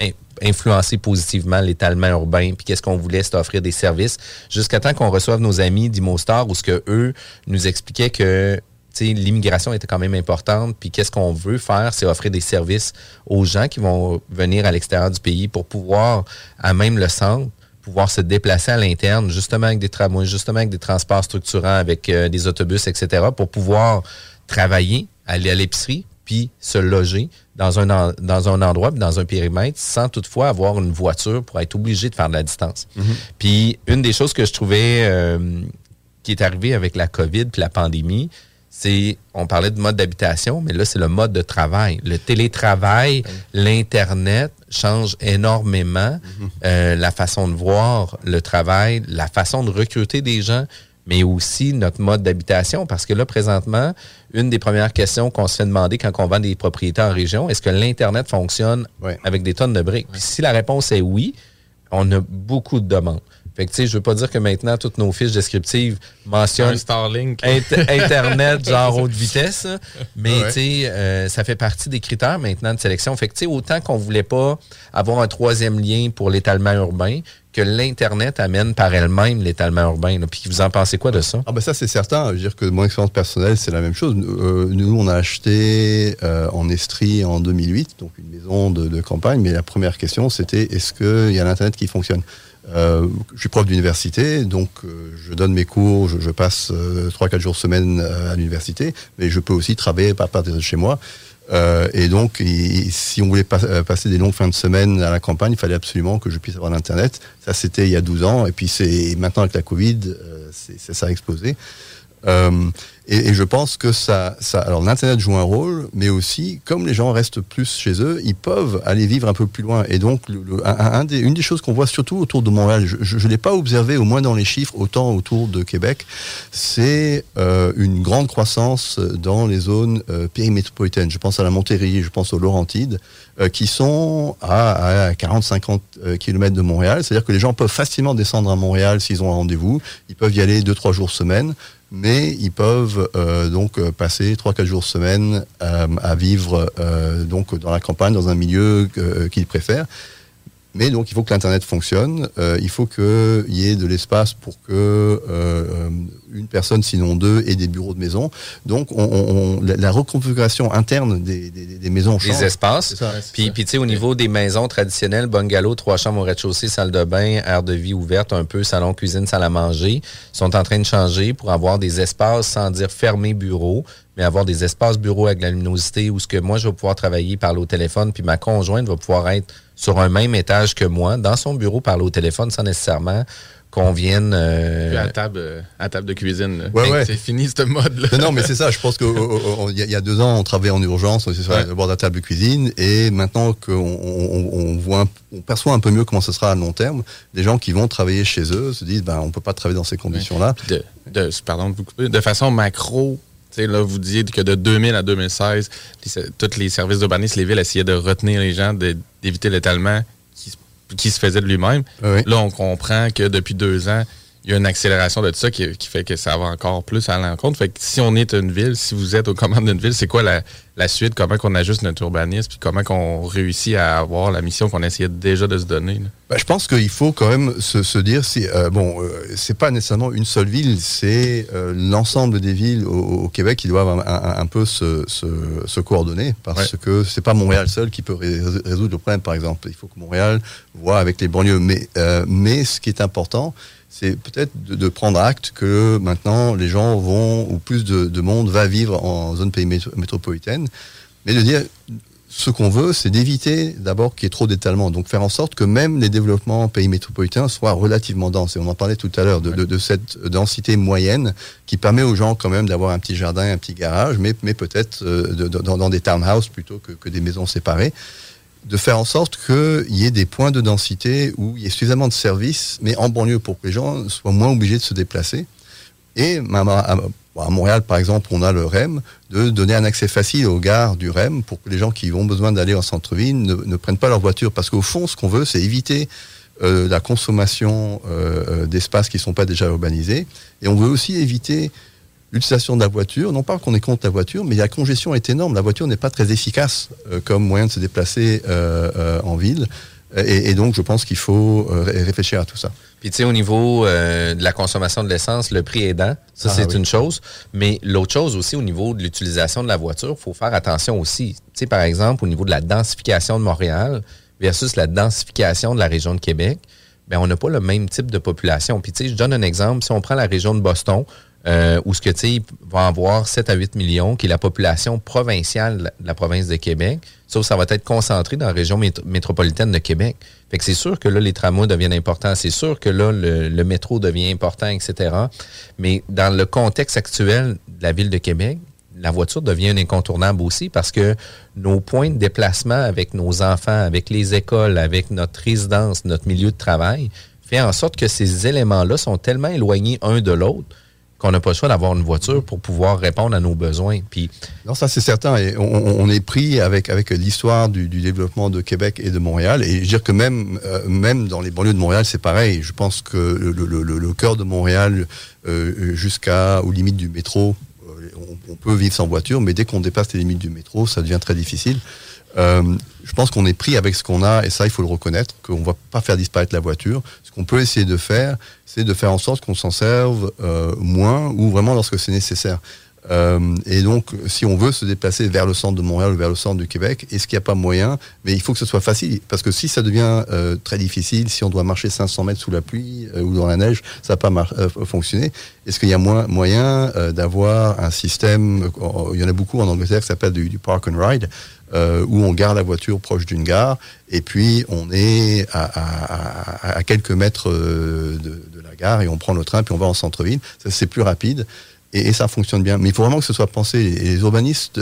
in- influencer positivement l'étalement urbain, puis qu'est-ce qu'on voulait, c'est offrir des services, jusqu'à temps qu'on reçoive nos amis d'Imostar, où ce que eux nous expliquaient que l'immigration était quand même importante. Puis qu'est-ce qu'on veut faire, c'est offrir des services aux gens qui vont venir à l'extérieur du pays pour pouvoir, à même le centre, pouvoir se déplacer à l'interne, justement avec des tramways, justement avec des transports structurants, avec euh, des autobus, etc., pour pouvoir travailler, aller à l'épicerie, puis se loger dans un, en- dans un endroit, puis dans un périmètre, sans toutefois avoir une voiture pour être obligé de faire de la distance. Puis une des choses que je trouvais euh, qui est arrivée avec la COVID puis la pandémie, c'est, on parlait de mode d'habitation, mais là, c'est le mode de travail. Le télétravail, l'Internet change énormément euh, la façon de voir le travail, la façon de recruter des gens, mais aussi notre mode d'habitation. Parce que là, présentement, une des premières questions qu'on se fait demander quand on vend des propriétés en région, est-ce que l'Internet fonctionne avec des tonnes de briques? Puis si la réponse est oui, on a beaucoup de demandes. Fait que, tu sais, je veux pas dire que maintenant, toutes nos fiches descriptives mentionnent Starlink. Int- Internet, genre haute vitesse. Mais, Ouais. tu sais, euh, ça fait partie des critères maintenant de sélection. Fait que, tu sais, autant qu'on voulait pas avoir un troisième lien pour l'étalement urbain, que l'Internet amène par elle-même l'étalement urbain. là. Puis vous en pensez quoi de ça? Ah bah ça c'est certain, je veux dire que mon expérience personnelle c'est la même chose. Euh, nous on a acheté euh, en Estrie en 2008, donc une maison de, de campagne, mais la première question c'était est-ce qu'il y a l'internet qui fonctionne? Euh, Je suis prof d'université, donc euh, je donne mes cours, je, je passe euh, 3-4 jours semaine euh, à l'université, mais je peux aussi travailler par partir de chez moi. Euh, et donc, si on voulait pas- euh, passer des longues fins de semaine à la campagne, il fallait absolument que je puisse avoir l'internet. Ça, c'était il y a 12 ans. Et puis, c'est maintenant avec la Covid, euh, ça a explosé. Euh, et, je pense que ça, alors l'internet joue un rôle, mais aussi comme les gens restent plus chez eux, ils peuvent aller vivre un peu plus loin. Et donc, une des choses qu'on voit surtout autour de Montréal, je ne l'ai pas observé au moins dans les chiffres autant autour de Québec, c'est euh, une grande croissance dans les zones euh, périmétropolitaines. Je pense à la Montérégie, je pense aux Laurentides, euh, qui sont à, à 40-50 km de Montréal. C'est-à-dire que les gens peuvent facilement descendre à Montréal s'ils ont un rendez-vous. Ils peuvent y aller 2-3 jours semaine mais ils peuvent euh, donc euh, passer 3-4 jours semaine euh, à vivre donc dans la campagne, dans un milieu qu'ils préfèrent. Mais donc il faut que l'Internet fonctionne, euh, il faut qu'il y ait de l'espace pour que euh, euh, une personne, sinon deux, ait des bureaux de maison. Donc on, on- on- la, la reconfiguration interne des, des- des maisons change. Les espaces. Ça. Puis, puis tu sais, au niveau des maisons traditionnelles, bungalow, trois chambres au rez-de-chaussée, salle de bain, aire de vie ouverte, un peu salon, cuisine, salle à manger, sont en train de changer pour avoir des espaces, sans dire fermés bureaux, mais avoir des espaces bureaux avec la luminosité où ce que moi, je vais pouvoir travailler, parler au téléphone, puis ma conjointe va pouvoir être sur un même étage que moi, dans son bureau, parler au téléphone sans nécessairement qu'on vienne... euh, Puis à table, euh, à table de cuisine. là. Ouais, ouais. C'est fini ce mode-là. Non, non, mais c'est ça. Je pense qu'il y, a- il y a deux ans, on travaillait en urgence, on était sur le bord de la table de cuisine, et maintenant qu'on on, on voit, un- on perçoit un peu mieux comment ce sera à long terme, les gens qui vont travailler chez eux se disent, ben, on peut pas travailler dans ces conditions-là. de, de- pardon de vous couper, de façon macro, là, vous disiez que de 2000 à 2016, les- tous les services d'urbanisme, les villes essayaient de retenir les gens, d'éviter l'étalement qui, qui se faisait de lui-même. Là, on comprend que depuis deux ans, il y a une accélération de tout ça qui, qui fait que ça va encore plus à l'encontre. Fait que si on est une ville, si vous êtes aux commandes d'une ville, c'est quoi la, la suite? Comment qu'on ajuste notre urbanisme? Puis comment qu'on réussit à avoir la mission qu'on essayait déjà de se donner? Bah, je pense qu'il faut quand même se, se dire si euh, bon euh, c'est pas nécessairement une seule ville c'est euh, l'ensemble des villes au, au Québec qui doivent un, un- un peu se, se, se coordonner parce Ouais. que c'est pas Montréal seul qui peut ré- résoudre le problème par exemple il faut que Montréal voit avec les banlieues mais euh, mais ce qui est important c'est peut-être de, prendre acte que maintenant les gens vont ou plus de, de monde va vivre en zone pays métro- métropolitaine mais de dire ce qu'on veut, c'est d'éviter d'abord qu'il y ait trop d'étalement. Donc faire en sorte que même les développements en pays métropolitains soient relativement denses. Et on en parlait tout à l'heure de, cette densité moyenne qui permet aux gens quand même d'avoir un petit jardin, un petit garage, mais, peut-être euh, dans, des townhouses plutôt que des maisons séparées. De faire en sorte qu'il y ait des points de densité où il y ait suffisamment de services, mais en banlieue pour que les gens soient moins obligés de se déplacer. Et à, Montréal, par exemple, on a le REM, de donner un accès facile aux gares du REM pour que les gens qui ont besoin d'aller en centre-ville ne, ne prennent pas leur voiture. Parce qu'au fond, ce qu'on veut, c'est éviter euh, la consommation euh, euh, d'espaces qui ne sont pas déjà urbanisés. Et on veut aussi éviter l'utilisation de la voiture. Non pas qu'on est contre la voiture, mais la congestion est énorme. La voiture n'est pas très efficace euh, comme moyen de se déplacer euh, euh, en ville. Et, et donc, je pense qu'il faut ré- réfléchir à tout ça. Puis tu sais, au niveau euh, de la consommation de l'essence, le prix aidant, ça Ah, c'est oui. une chose. Mais l'autre chose aussi, au niveau de l'utilisation de la voiture, il faut faire attention aussi. Tu sais, par exemple, au niveau de la densification de Montréal versus la densification de la région de Québec, ben on n'a pas le même type de population. Puis tu sais, je donne un exemple. Si on prend la région de Boston, euh, où ce que tu va avoir 7 à 8 millions, qui est la population provinciale de la- province de Québec, sauf que ça va être concentré dans la région mét- métropolitaine de Québec. Fait que c'est sûr que là, les tramways deviennent importants, c'est sûr que là, le, le métro devient important, etc. Mais dans le contexte actuel de la ville de Québec, la voiture devient un incontournable aussi parce que nos points de déplacement avec nos enfants, avec les écoles, avec notre résidence, notre milieu de travail, fait en sorte que ces éléments-là sont tellement éloignés un de l'autre qu'on n'a pas le choix d'avoir une voiture pour pouvoir répondre à nos besoins. Puis, Non, ça c'est certain. On, est pris avec, avec l'histoire du, développement de Québec et de Montréal. Et je veux dire que même, euh, même dans les banlieues de Montréal, c'est pareil. Je pense que le, cœur de Montréal, euh, jusqu'à aux limites du métro, euh, on peut vivre sans voiture, mais dès qu'on dépasse les limites du métro, ça devient très difficile. Euh, je pense qu'on est pris avec ce qu'on a, et ça, il faut le reconnaître, qu'on ne va pas faire disparaître la voiture. Ce qu'on peut essayer de faire, c'est de faire en sorte qu'on s'en serve euh, moins ou vraiment lorsque c'est nécessaire. Euh, et donc, si on veut se déplacer vers le centre de Montréal ou vers le centre du Québec, est-ce qu'il n'y a pas moyen? Mais il faut que ce soit facile, parce que si ça devient très difficile, si on doit marcher 500 mètres sous la pluie ou dans la neige, ça va pas fonctionner. Est-ce qu'il y a moins, moyen d'avoir un système, il y en a beaucoup en Angleterre qui s'appelle du, du park and ride, euh, où on gare la voiture proche d'une gare, et puis on est à, quelques mètres euh, de, la gare, et on prend le train, puis on va en centre-ville. C'est plus rapide. Et, ça fonctionne bien. Mais il faut vraiment que ce soit pensé. Les urbanistes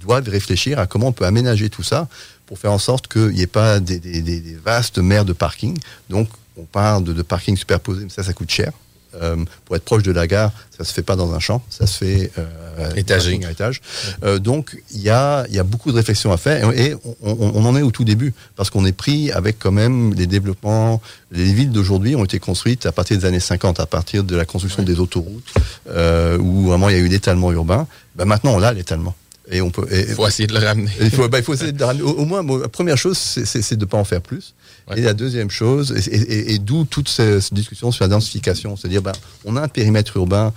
doivent réfléchir à comment on peut aménager tout ça pour faire en sorte qu'il n'y ait pas des vastes mers de parking. Donc, on parle de, de parking superposé, mais ça, ça coûte cher. Euh, pour être proche de la gare, ça se fait pas dans un champ, ça se fait euh, Étagé. à étage. Euh, donc il y a, il y a beaucoup de réflexions à faire et on, on- on en est au tout début parce qu'on est pris avec quand même les développements. Les villes d'aujourd'hui ont été construites à partir des années 50, à partir de la construction des autoroutes euh, où vraiment il y a eu l'étalement urbain. Ben, maintenant on a l'étalement. Et on peut. Il faut essayer de le ramener. Il faut, ben, il faut essayer de le ramener. Au, au moins, moi, la première chose, c'est de ne pas en faire plus. Et la deuxième chose, et, et- et- et d'où toute ces discussions sur la densification, c'est-à-dire, ben, on a un périmètre urbain,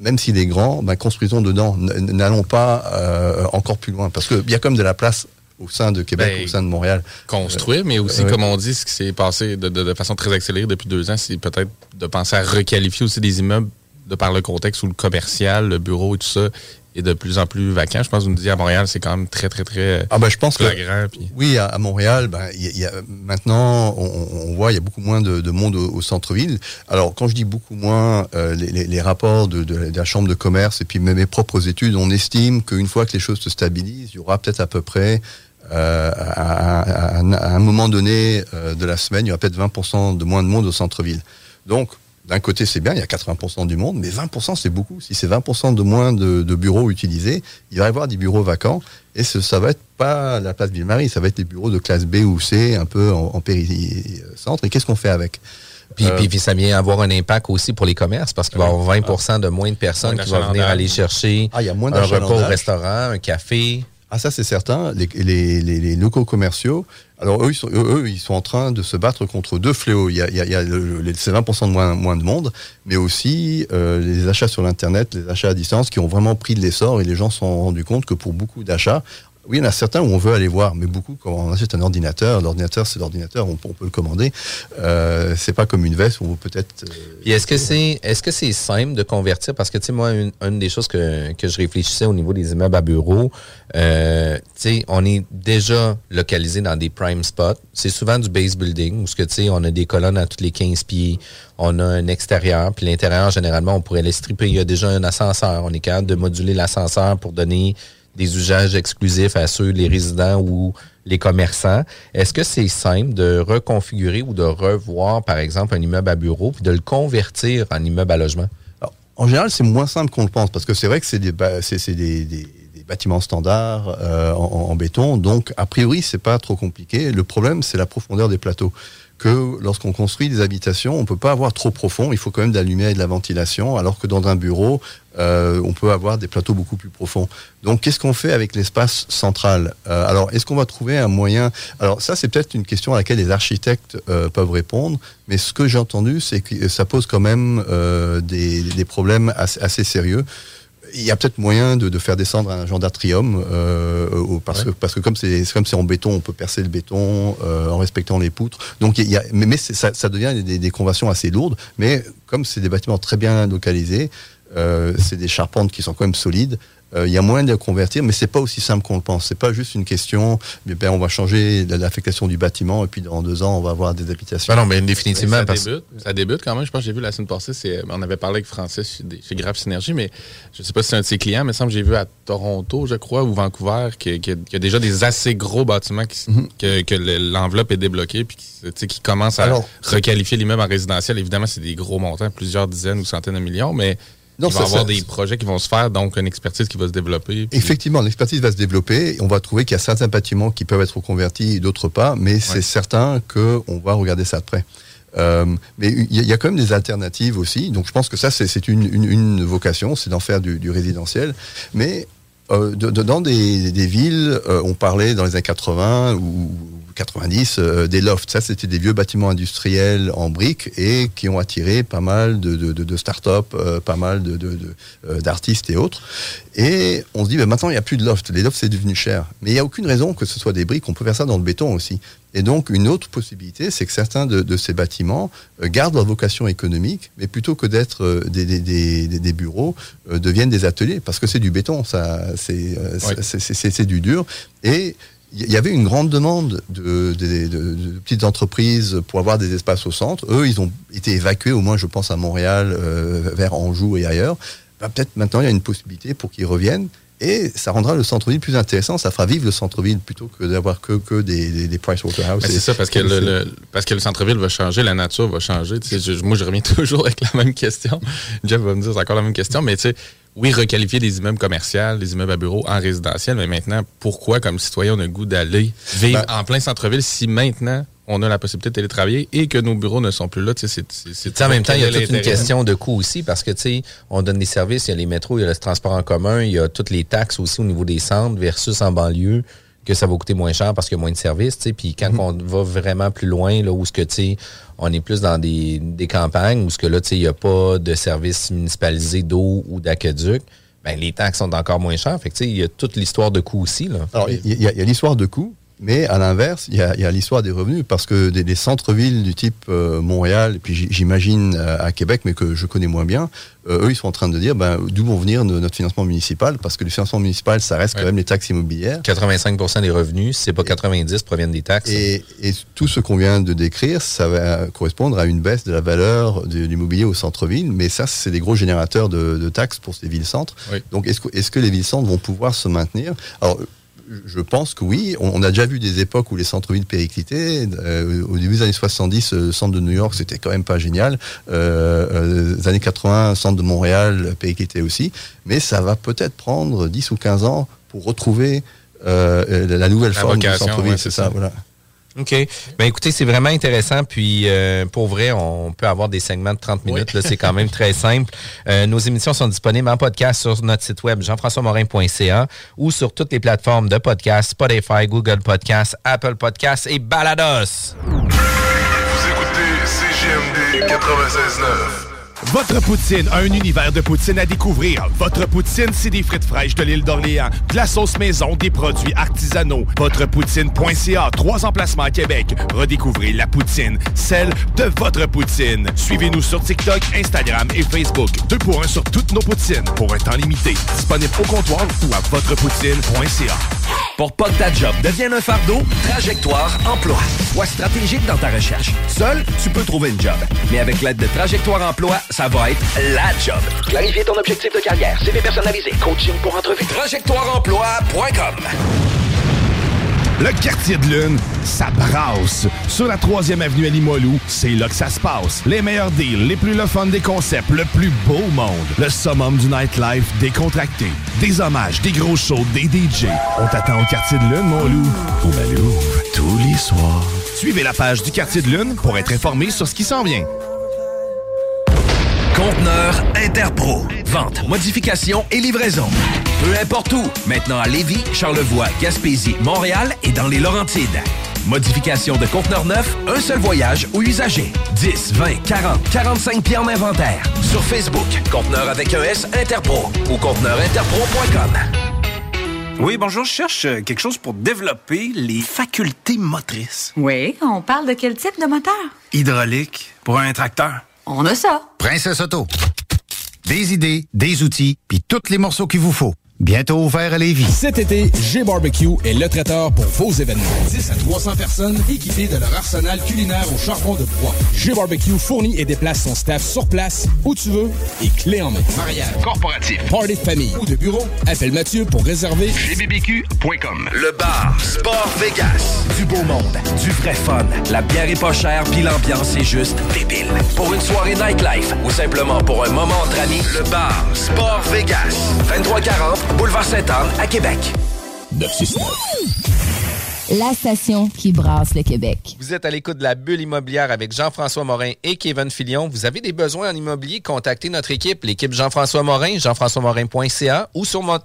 même s'il est grand, ben, construisons dedans. N'allons pas euh, encore plus loin, parce qu'il y a comme de la place au sein de Québec, Ben, au sein de Montréal. construire, mais aussi, ouais. comme on dit, ce qui s'est passé de, de- de façon très accélérée depuis deux ans, c'est peut-être de penser à requalifier aussi des immeubles de par le contexte où le commercial, le bureau et tout ça est de plus en plus vacant. Je pense que vous nous disiez à Montréal, c'est quand même très, très, très Ah ben je pense que puis- oui à, à Montréal, ben, y a- il y a, maintenant on, on voit il y a beaucoup moins de, de monde au, au centre-ville. Alors quand je dis beaucoup moins, euh, les, les- les rapports de, de- de la chambre de commerce et puis même mes propres études, on estime qu'une fois que les choses se stabilisent, il y aura peut-être à peu près euh, à un moment donné euh, de la semaine, il y aura peut-être 20% de moins de monde au centre-ville. Donc d'un côté, c'est bien, il y a 80% du monde, mais 20%, c'est beaucoup. Si c'est 20% de moins de, de bureaux utilisés, il va y avoir des bureaux vacants, et ce, ça va être pas la place Ville-Marie, ça va être les bureaux de classe B ou C, un peu en, en péri-centre. Et qu'est-ce qu'on fait avec? Puis, Euh, puis, puis ça vient avoir un impact aussi pour les commerces parce qu'il va y avoir 20% de moins de personnes qui vont venir aller chercher Ah, il y a moins un repas au restaurant, un café. Ah ça c'est certain, les, les, locaux commerciaux, alors eux ils, sont, eux, ils sont en train de se battre contre deux fléaux. Il y a, il y a, il y a le- le- c'est 20% de moins, moins de monde, mais aussi euh, les achats sur l'Internet, les achats à distance qui ont vraiment pris de l'essor et les gens se sont rendus compte que pour beaucoup d'achats, oui, il y en a certains où on veut aller voir, mais beaucoup, quand on achète un ordinateur, l'ordinateur, c'est l'ordinateur, on, peut- le commander. Euh, c'est pas comme une veste où peut-être. euh, est-ce que c'est est-ce que c'est simple de convertir? Parce que tu sais moi une, des choses que, que je réfléchissais au niveau des immeubles à bureaux euh, tu sais on est déjà localisé dans des prime spots c'est souvent du base building où ce que tu sais on a des colonnes à tous les 15 pieds on a un extérieur puis l'intérieur généralement on pourrait les stripper il y a déjà un ascenseur on est capable de moduler l'ascenseur pour donner des usages exclusifs à ceux, les résidents ou les commerçants. Est-ce que c'est simple de reconfigurer ou de revoir, par exemple, un immeuble à bureau puis de le convertir en immeuble à logement? En général, c'est moins simple qu'on le pense, parce que c'est vrai que c'est des, bâtiments standards euh, en, béton, donc a priori, c'est pas trop compliqué. Le problème, c'est la profondeur des plateaux. Que lorsqu'on construit des habitations, on peut pas avoir trop profond. Il faut quand même de la lumière et de la ventilation, alors que dans un bureau, euh, on peut avoir des plateaux beaucoup plus profonds. Donc, qu'est-ce qu'on fait avec l'espace central? Euh, Alors, est-ce qu'on va trouver un moyen? Alors, ça, c'est peut-être une question à laquelle les architectes euh, peuvent répondre. Mais ce que j'ai entendu, c'est que ça pose quand même euh, des, des problèmes assez, assez sérieux. Il y a peut-être moyen de, de faire descendre un genre d'atrium euh, parce, que, parce que comme c'est comme c'est en béton, on peut percer le béton euh, en respectant les poutres. Donc il y a, mais, ça, ça devient des, des conventions assez lourdes. Mais comme c'est des bâtiments très bien localisés, euh, c'est des charpentes qui sont quand même solides. euh, Il y a moyen de les convertir, mais c'est pas aussi simple qu'on le pense. C'est pas juste une question. eh bien, on va changer la- l'affectation du bâtiment et puis dans deux ans, on va avoir des habitations. Ben non, mais définitivement, ça, parce- débute, ça débute quand même. Je pense que j'ai vu la semaine passée, c'est, on avait parlé avec Francis chez, Graph Synergie, mais je sais pas si c'est un de ses clients, mais il me semble que j'ai vu à Toronto, je crois, ou Vancouver, qu'il y a- qu'il y a- qu'il y a déjà des assez gros bâtiments qui, Mhm. que, que le- l'enveloppe est débloquée puis qui, tu sais, qui commencent à Alors- requalifier l'immeuble en résidentiel. Évidemment, c'est des gros montants, plusieurs dizaines ou centaines de millions, mais Non, il va y avoir ça- des projets qui vont se faire, donc une expertise qui va se développer. puis- Effectivement, l'expertise va se développer. On va trouver qu'il y a certains bâtiments qui peuvent être reconvertis et d'autres pas, mais c'est certain qu'on va regarder ça de près. Euh, mais il y, a- quand même des alternatives aussi. Donc je pense que ça, c'est c'est une, une- une vocation, c'est d'en faire du, du résidentiel. Mais euh, de- de- dans des, des villes, euh, on parlait dans les années 80 ou 90 euh, des lofts. Ça, c'était des vieux bâtiments industriels en briques et qui ont attiré pas mal de, de, de, de start-up, euh, pas mal de, de, de, euh, d'artistes et autres. Et on se dit, ben, maintenant, il n'y a plus de lofts. Les lofts, c'est devenu cher. Mais il n'y a aucune raison que ce soit des briques. On peut faire ça dans le béton aussi. Et donc, une autre possibilité, c'est que certains de, de ces bâtiments gardent leur vocation économique, mais plutôt que d'être des, des, des, bureaux, euh, deviennent des ateliers, parce que c'est du béton, ça, c'est Oui. c'est- c'est- c'est- c'est du dur. Et il y avait une grande demande de, de- de- de petites entreprises pour avoir des espaces au centre. Eux, ils ont été évacués, au moins, je pense, à Montréal, euh, vers Anjou et ailleurs. Ben, Peut-être maintenant, il y a une possibilité pour qu'ils reviennent. Et ça rendra le centre-ville plus intéressant, ça fera vivre le centre-ville plutôt que d'avoir que, que des, des, des c'est ça, parce que le, le- parce que le centre-ville va changer, la nature va changer. Tu sais, je- moi, je reviens toujours avec la même question. Jeff va me dire, c'est encore la même question, mais tu sais, oui, requalifier des immeubles commerciaux, des immeubles à bureaux en résidentiel, mais maintenant, pourquoi, comme citoyen, on a le goût d'aller vivre Ben- en plein centre-ville si maintenant on a la possibilité de télétravailler et que nos bureaux ne sont plus là? C'est- en même temps, il y a toute une question de coût aussi parce que, tu sais, on donne des services, il y a les métros, il y a le transport en commun, il y a toutes les taxes aussi au niveau des centres versus en banlieue que ça va coûter moins cher parce qu'il y a moins de services. Puis quand on va vraiment plus loin, là, où ce que, tu sais, on est plus dans des, des campagnes où ce que là, tu sais, il n'y a pas de services municipalisés d'eau ou d'aqueduc, ben, les taxes sont encore moins chères. Fait il y a toute l'histoire de coût aussi, là. Alors, il y, a- il y a l'histoire de coûts, mais à l'inverse, il y a, a l'histoire des revenus, parce que des, des centres-villes du type euh, Montréal, et puis j'imagine euh, à Québec, mais que je connais moins bien, euh, eux, ils sont en train de dire ben, d'où vont venir no- notre financement municipal, parce que le financement municipal, ça reste quand même les taxes immobilières. 85 des revenus, c'est pas 90, proviennent des taxes. Et, et tout ce qu'on vient de décrire, ça va correspondre à une baisse de la valeur de l'immobilier au centre-ville, mais ça, c'est des gros générateurs de, de taxes pour ces villes-centres. Oui. Donc, est-ce que, est-ce que les villes-centres vont pouvoir se maintenir? Alors, je pense que oui. On, on a déjà vu des époques où les centres-villes périclitaient. Euh, au début des années 70, le centre de New York, c'était quand même pas génial. Euh, euh, les années 80, le centre de Montréal périclitait aussi. Mais ça va peut-être prendre 10 ou 15 ans pour retrouver euh, la, nouvelle La forme du centre-ville. ouais, c'est ça, ça. voilà. OK. Ben écoutez, c'est vraiment intéressant. Puis euh, pour vrai, on peut avoir des segments de 30 minutes. C'est quand même très simple. Euh, nos émissions sont disponibles en podcast sur notre site web jean-françois-morin.ca ou sur toutes les plateformes de podcast, Spotify, Google Podcast, Apple Podcast et Balados. Vous écoutez CGMD 96.9. Votre poutine, un univers de poutine à découvrir. Votre poutine, c'est des frites fraîches de l'île d'Orléans, de la sauce maison, des produits artisanaux. Votrepoutine.ca, trois emplacements à Québec. Redécouvrez la poutine, celle de votre poutine. Suivez-nous sur TikTok, Instagram et Facebook. Deux pour un sur toutes nos poutines, pour un temps limité. Disponible au comptoir ou à votrepoutine.ca. Pour pas que ta job devienne un fardeau, Trajectoire Emploi. Sois stratégique dans ta recherche. Seul, tu peux trouver une job. Mais avec l'aide de Trajectoire Emploi, ça va être la job. Clarifier ton objectif de carrière, CV personnalisé, coaching pour entrevue. TrajectoireEmploi.com Le quartier de lune, ça brasse. Sur la 3e avenue à Limoilou, c'est là que ça se passe. Les meilleurs deals, les plus le fun des concepts, le plus beau monde. Le summum du nightlife décontracté. Des hommages, des gros shows, des DJ. On t'attend au quartier de lune, mon loup. Au Malou, tous les soirs. Suivez la page du quartier de lune pour être informé sur ce qui s'en vient. Conteneur Interpro. Vente, modification et livraison. Peu importe où. Maintenant à Lévis, Charlevoix, Gaspésie, Montréal et dans les Laurentides. Modification de conteneur neuf, un seul voyage ou usager. 10, 20, 40, 45 pieds en inventaire. Sur Facebook, Conteneur avec un S Interpro ou conteneurinterpro.com. Oui, bonjour, je cherche euh, quelque chose pour développer les facultés motrices. Oui, on parle de quel type de moteur? Hydraulique, pour un tracteur. On a ça. Princesse Auto. Des idées, des outils, puis tous les morceaux qu'il vous faut. Bientôt ouvert à Lévis. Cet été, G-Barbecue est le traiteur pour vos événements. 10 à 300 personnes équipées de leur arsenal culinaire au charbon de bois. G-Barbecue fournit et déplace son staff sur place, où tu veux, et clé en main. Mariage, corporatif, party de famille ou de bureau, appelle Mathieu pour réserver gbbq.com. Le bar Sport Vegas. Du beau monde, du vrai fun. La bière est pas chère, puis l'ambiance est juste débile. Pour une soirée nightlife ou simplement pour un moment entre amis, le bar Sport Vegas. 2340 Boulevard Sainte-Anne à Québec. 969. La station qui brasse le Québec. Vous êtes à l'écoute de la bulle immobilière avec Jean-François Morin et Kevin Filion. Vous avez des besoins en immobilier, contactez notre équipe, l'équipe Jean-François Morin, jean-françois-morin.ca ou sur mon,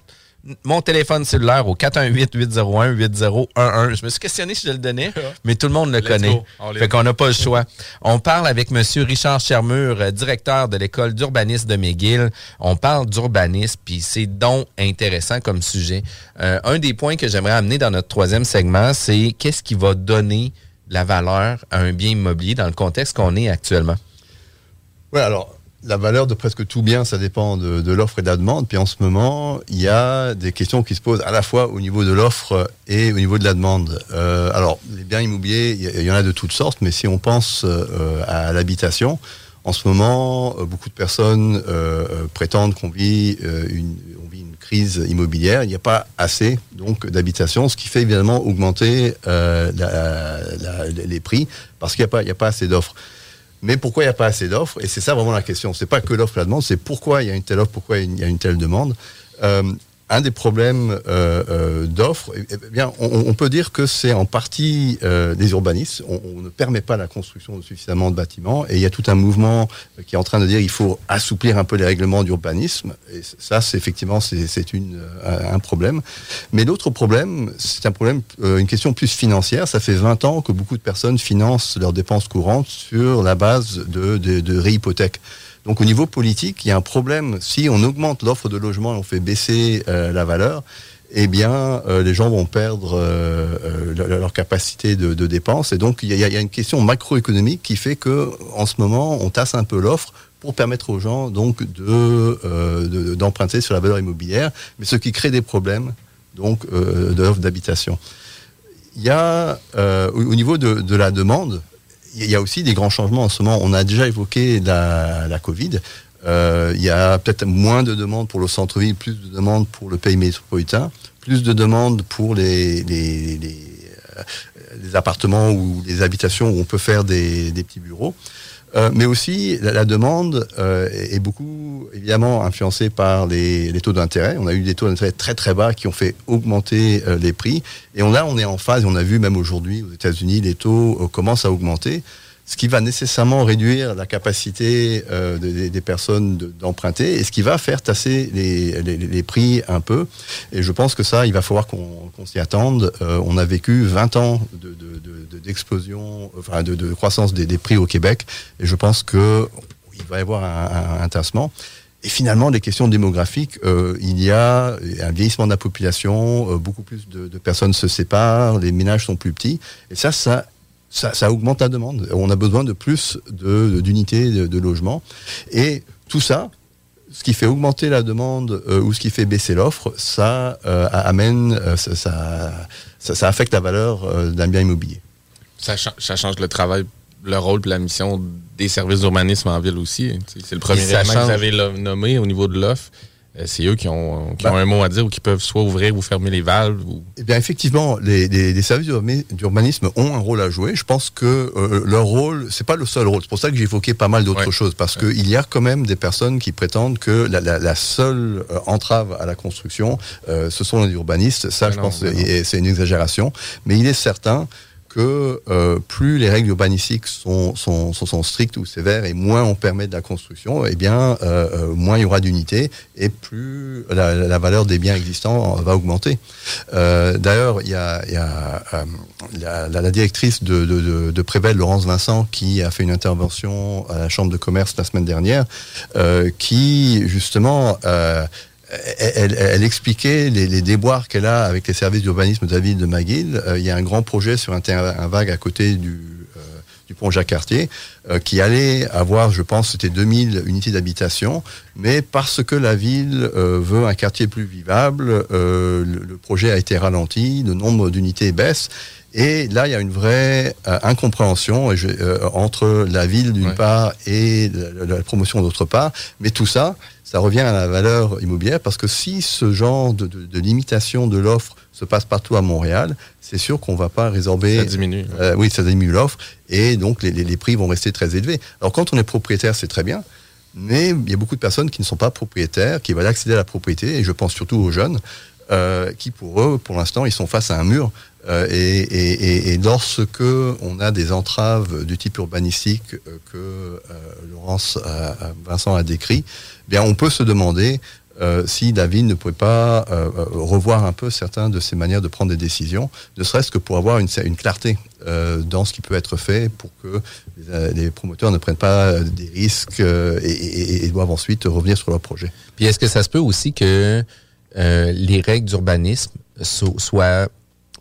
mon téléphone cellulaire au 418-801-8011. Je me suis questionné si je le donnais, mais tout le monde le Let's connaît. go. Fait qu'on n'a pas le choix. On parle avec M. Richard Chermure, euh, directeur de l'école d'urbanisme de McGill. On parle d'urbanisme, puis c'est donc intéressant comme sujet. Euh, un des points que j'aimerais amener dans notre troisième segment, c'est qu'est-ce qui va donner la valeur à un bien immobilier dans le contexte qu'on est actuellement? Ouais, alors la valeur de presque tout bien, ça dépend de, de l'offre et de la demande. Puis en ce moment, il y a des questions qui se posent à la fois au niveau de l'offre et au niveau de la demande. Euh, alors, les biens immobiliers, il y- en a de toutes sortes, mais si on pense euh, à l'habitation, en ce moment, euh, beaucoup de personnes euh, euh, prétendent qu'on vit, euh, une, vit une crise immobilière. Il n'y a pas assez donc d'habitation, ce qui fait évidemment augmenter la- la- les prix parce qu'il n'y a, pas- a pas assez d'offres. Mais pourquoi il n'y a pas assez d'offres? Et c'est ça vraiment la question. C'est pas que l'offre et la demande, c'est pourquoi il y a une telle offre, pourquoi il y a une telle demande. Euh, un des problèmes euh, euh, d'offres, eh eh bien, on, peut dire que c'est en partie euh, des urbanistes. On, ne permet pas la construction de suffisamment de bâtiments, et il y a tout un mouvement qui est en train de dire qu'il faut assouplir un peu les règlements d'urbanisme. Et ça, c'est effectivement c'est une un problème. Mais l'autre problème, c'est un problème, une question plus financière. Ça fait 20 ans que beaucoup de personnes financent leurs dépenses courantes sur la base de, de réhypothèques. Donc au niveau politique, il y a un problème. Si on augmente l'offre de logement et on fait baisser euh, la valeur, eh bien, euh, les gens vont perdre euh, euh, leur, capacité de, de dépense. Et donc, il y, a, il y a une question macroéconomique qui fait que, en ce moment, on tasse un peu l'offre pour permettre aux gens donc de, euh, de- d'emprunter sur la valeur immobilière, mais ce qui crée des problèmes donc euh, de l'offre d'habitation. Il y a au niveau de, de la demande, il y a aussi des grands changements en ce moment. On a déjà évoqué la, Covid. Euh, il y a peut-être moins de demandes pour le centre-ville, plus de demandes pour le pays métropolitain, plus de demandes pour les, euh, appartements ou les habitations où on peut faire des petits bureaux. Euh, mais aussi, la, la demande euh, est beaucoup, évidemment, influencée par les, les taux d'intérêt. On a eu des taux d'intérêt très très bas qui ont fait augmenter euh, les prix. Et on, là, on est en phase, on a vu même aujourd'hui aux États-Unis, les taux euh, commencent à augmenter, ce qui va nécessairement réduire la capacité euh, de- des- des personnes de- d'emprunter, et ce qui va faire tasser les, les- les prix un peu. Et je pense que ça, il va falloir qu'on qu'on s'y attende. Euh, on a vécu 20 ans de- de- de- d'explosion, enfin de, croissance des, des prix au Québec, et je pense que il va y avoir un, un- un tassement. Et finalement, les questions démographiques, euh, il y a un vieillissement de la population, euh, beaucoup plus de, de personnes se séparent, les ménages sont plus petits, et ça, ça, ça, ça augmente la demande. On a besoin de plus de- d'unités de, de logement, et tout ça, ce qui fait augmenter la demande euh, ou ce qui fait baisser l'offre, ça euh, amène, euh, ça, ça, ça- ça affecte la valeur euh, d'un bien immobilier. Ça, cha- ça change le travail, le rôle et la mission des services d'urbanisme en ville aussi. Sais, C'est le premier élément que vous avez nommé au niveau de l'offre. Euh, C'est eux qui ont, qui ont Bah. un mot à dire ou qui peuvent soit ouvrir ou fermer les valves. Ou... Eh bien, effectivement, les, les- les services d'urbanisme- ont un rôle à jouer. Je pense que euh, leur rôle, c'est pas le seul rôle. C'est pour ça que j'ai évoqué pas mal d'autres choses, parce qu'il y a quand même des personnes qui prétendent que la, la- la seule euh, entrave à la construction, euh, ce sont les urbanistes. Ça, je non, pense, c'est une exagération. Mais il est certain que euh, plus les règles urbanistiques sont, strictes ou sévères et moins on permet de la construction, eh bien, euh, euh, moins il y aura d'unités et plus la, valeur des biens existants va augmenter. D'ailleurs, il y a, la, directrice de, de, Laurence Vincent, qui a fait une intervention à la Chambre de commerce la semaine dernière, qui justement elle, expliquait les, déboires qu'elle a avec les services d'urbanisme de la ville de McGill. Euh, il y a un grand projet sur un terrain vague à côté du, euh, pont Jacques-Cartier euh, qui allait avoir, je pense, c'était 2000 unités d'habitation, mais parce que la ville euh, veut un quartier plus vivable, le, le projet a été ralenti, le nombre d'unités baisse. Et là, il y a une vraie euh, incompréhension et je- euh, entre la ville d'une part et la, promotion d'autre part. Mais tout ça, ça revient à la valeur immobilière parce que si ce genre de, de- de limitation de l'offre se passe partout à Montréal, c'est sûr qu'on va pas résorber. Ça diminue. Euh, oui, ça diminue l'offre et donc les, les- les prix vont rester très élevés. Alors quand on est propriétaire, c'est très bien. Mais il y a beaucoup de personnes qui ne sont pas propriétaires, qui veulent accéder à la propriété, et je pense surtout aux jeunes, euh, qui pour eux, pour l'instant, ils sont face à un mur. Euh, et, et, lorsque on a des entraves du type urbanistique euh, que euh, Laurence Vincent a décrit, eh bien on peut se demander si ville ne pourrait pas revoir un peu certaines de ses manières de prendre des décisions, ne serait-ce que pour avoir une, clarté dans ce qui peut être fait pour que les, promoteurs ne prennent pas des risques et, et- doivent ensuite revenir sur leur projet. Puis est-ce que ça se peut aussi que les règles d'urbanisme so- soient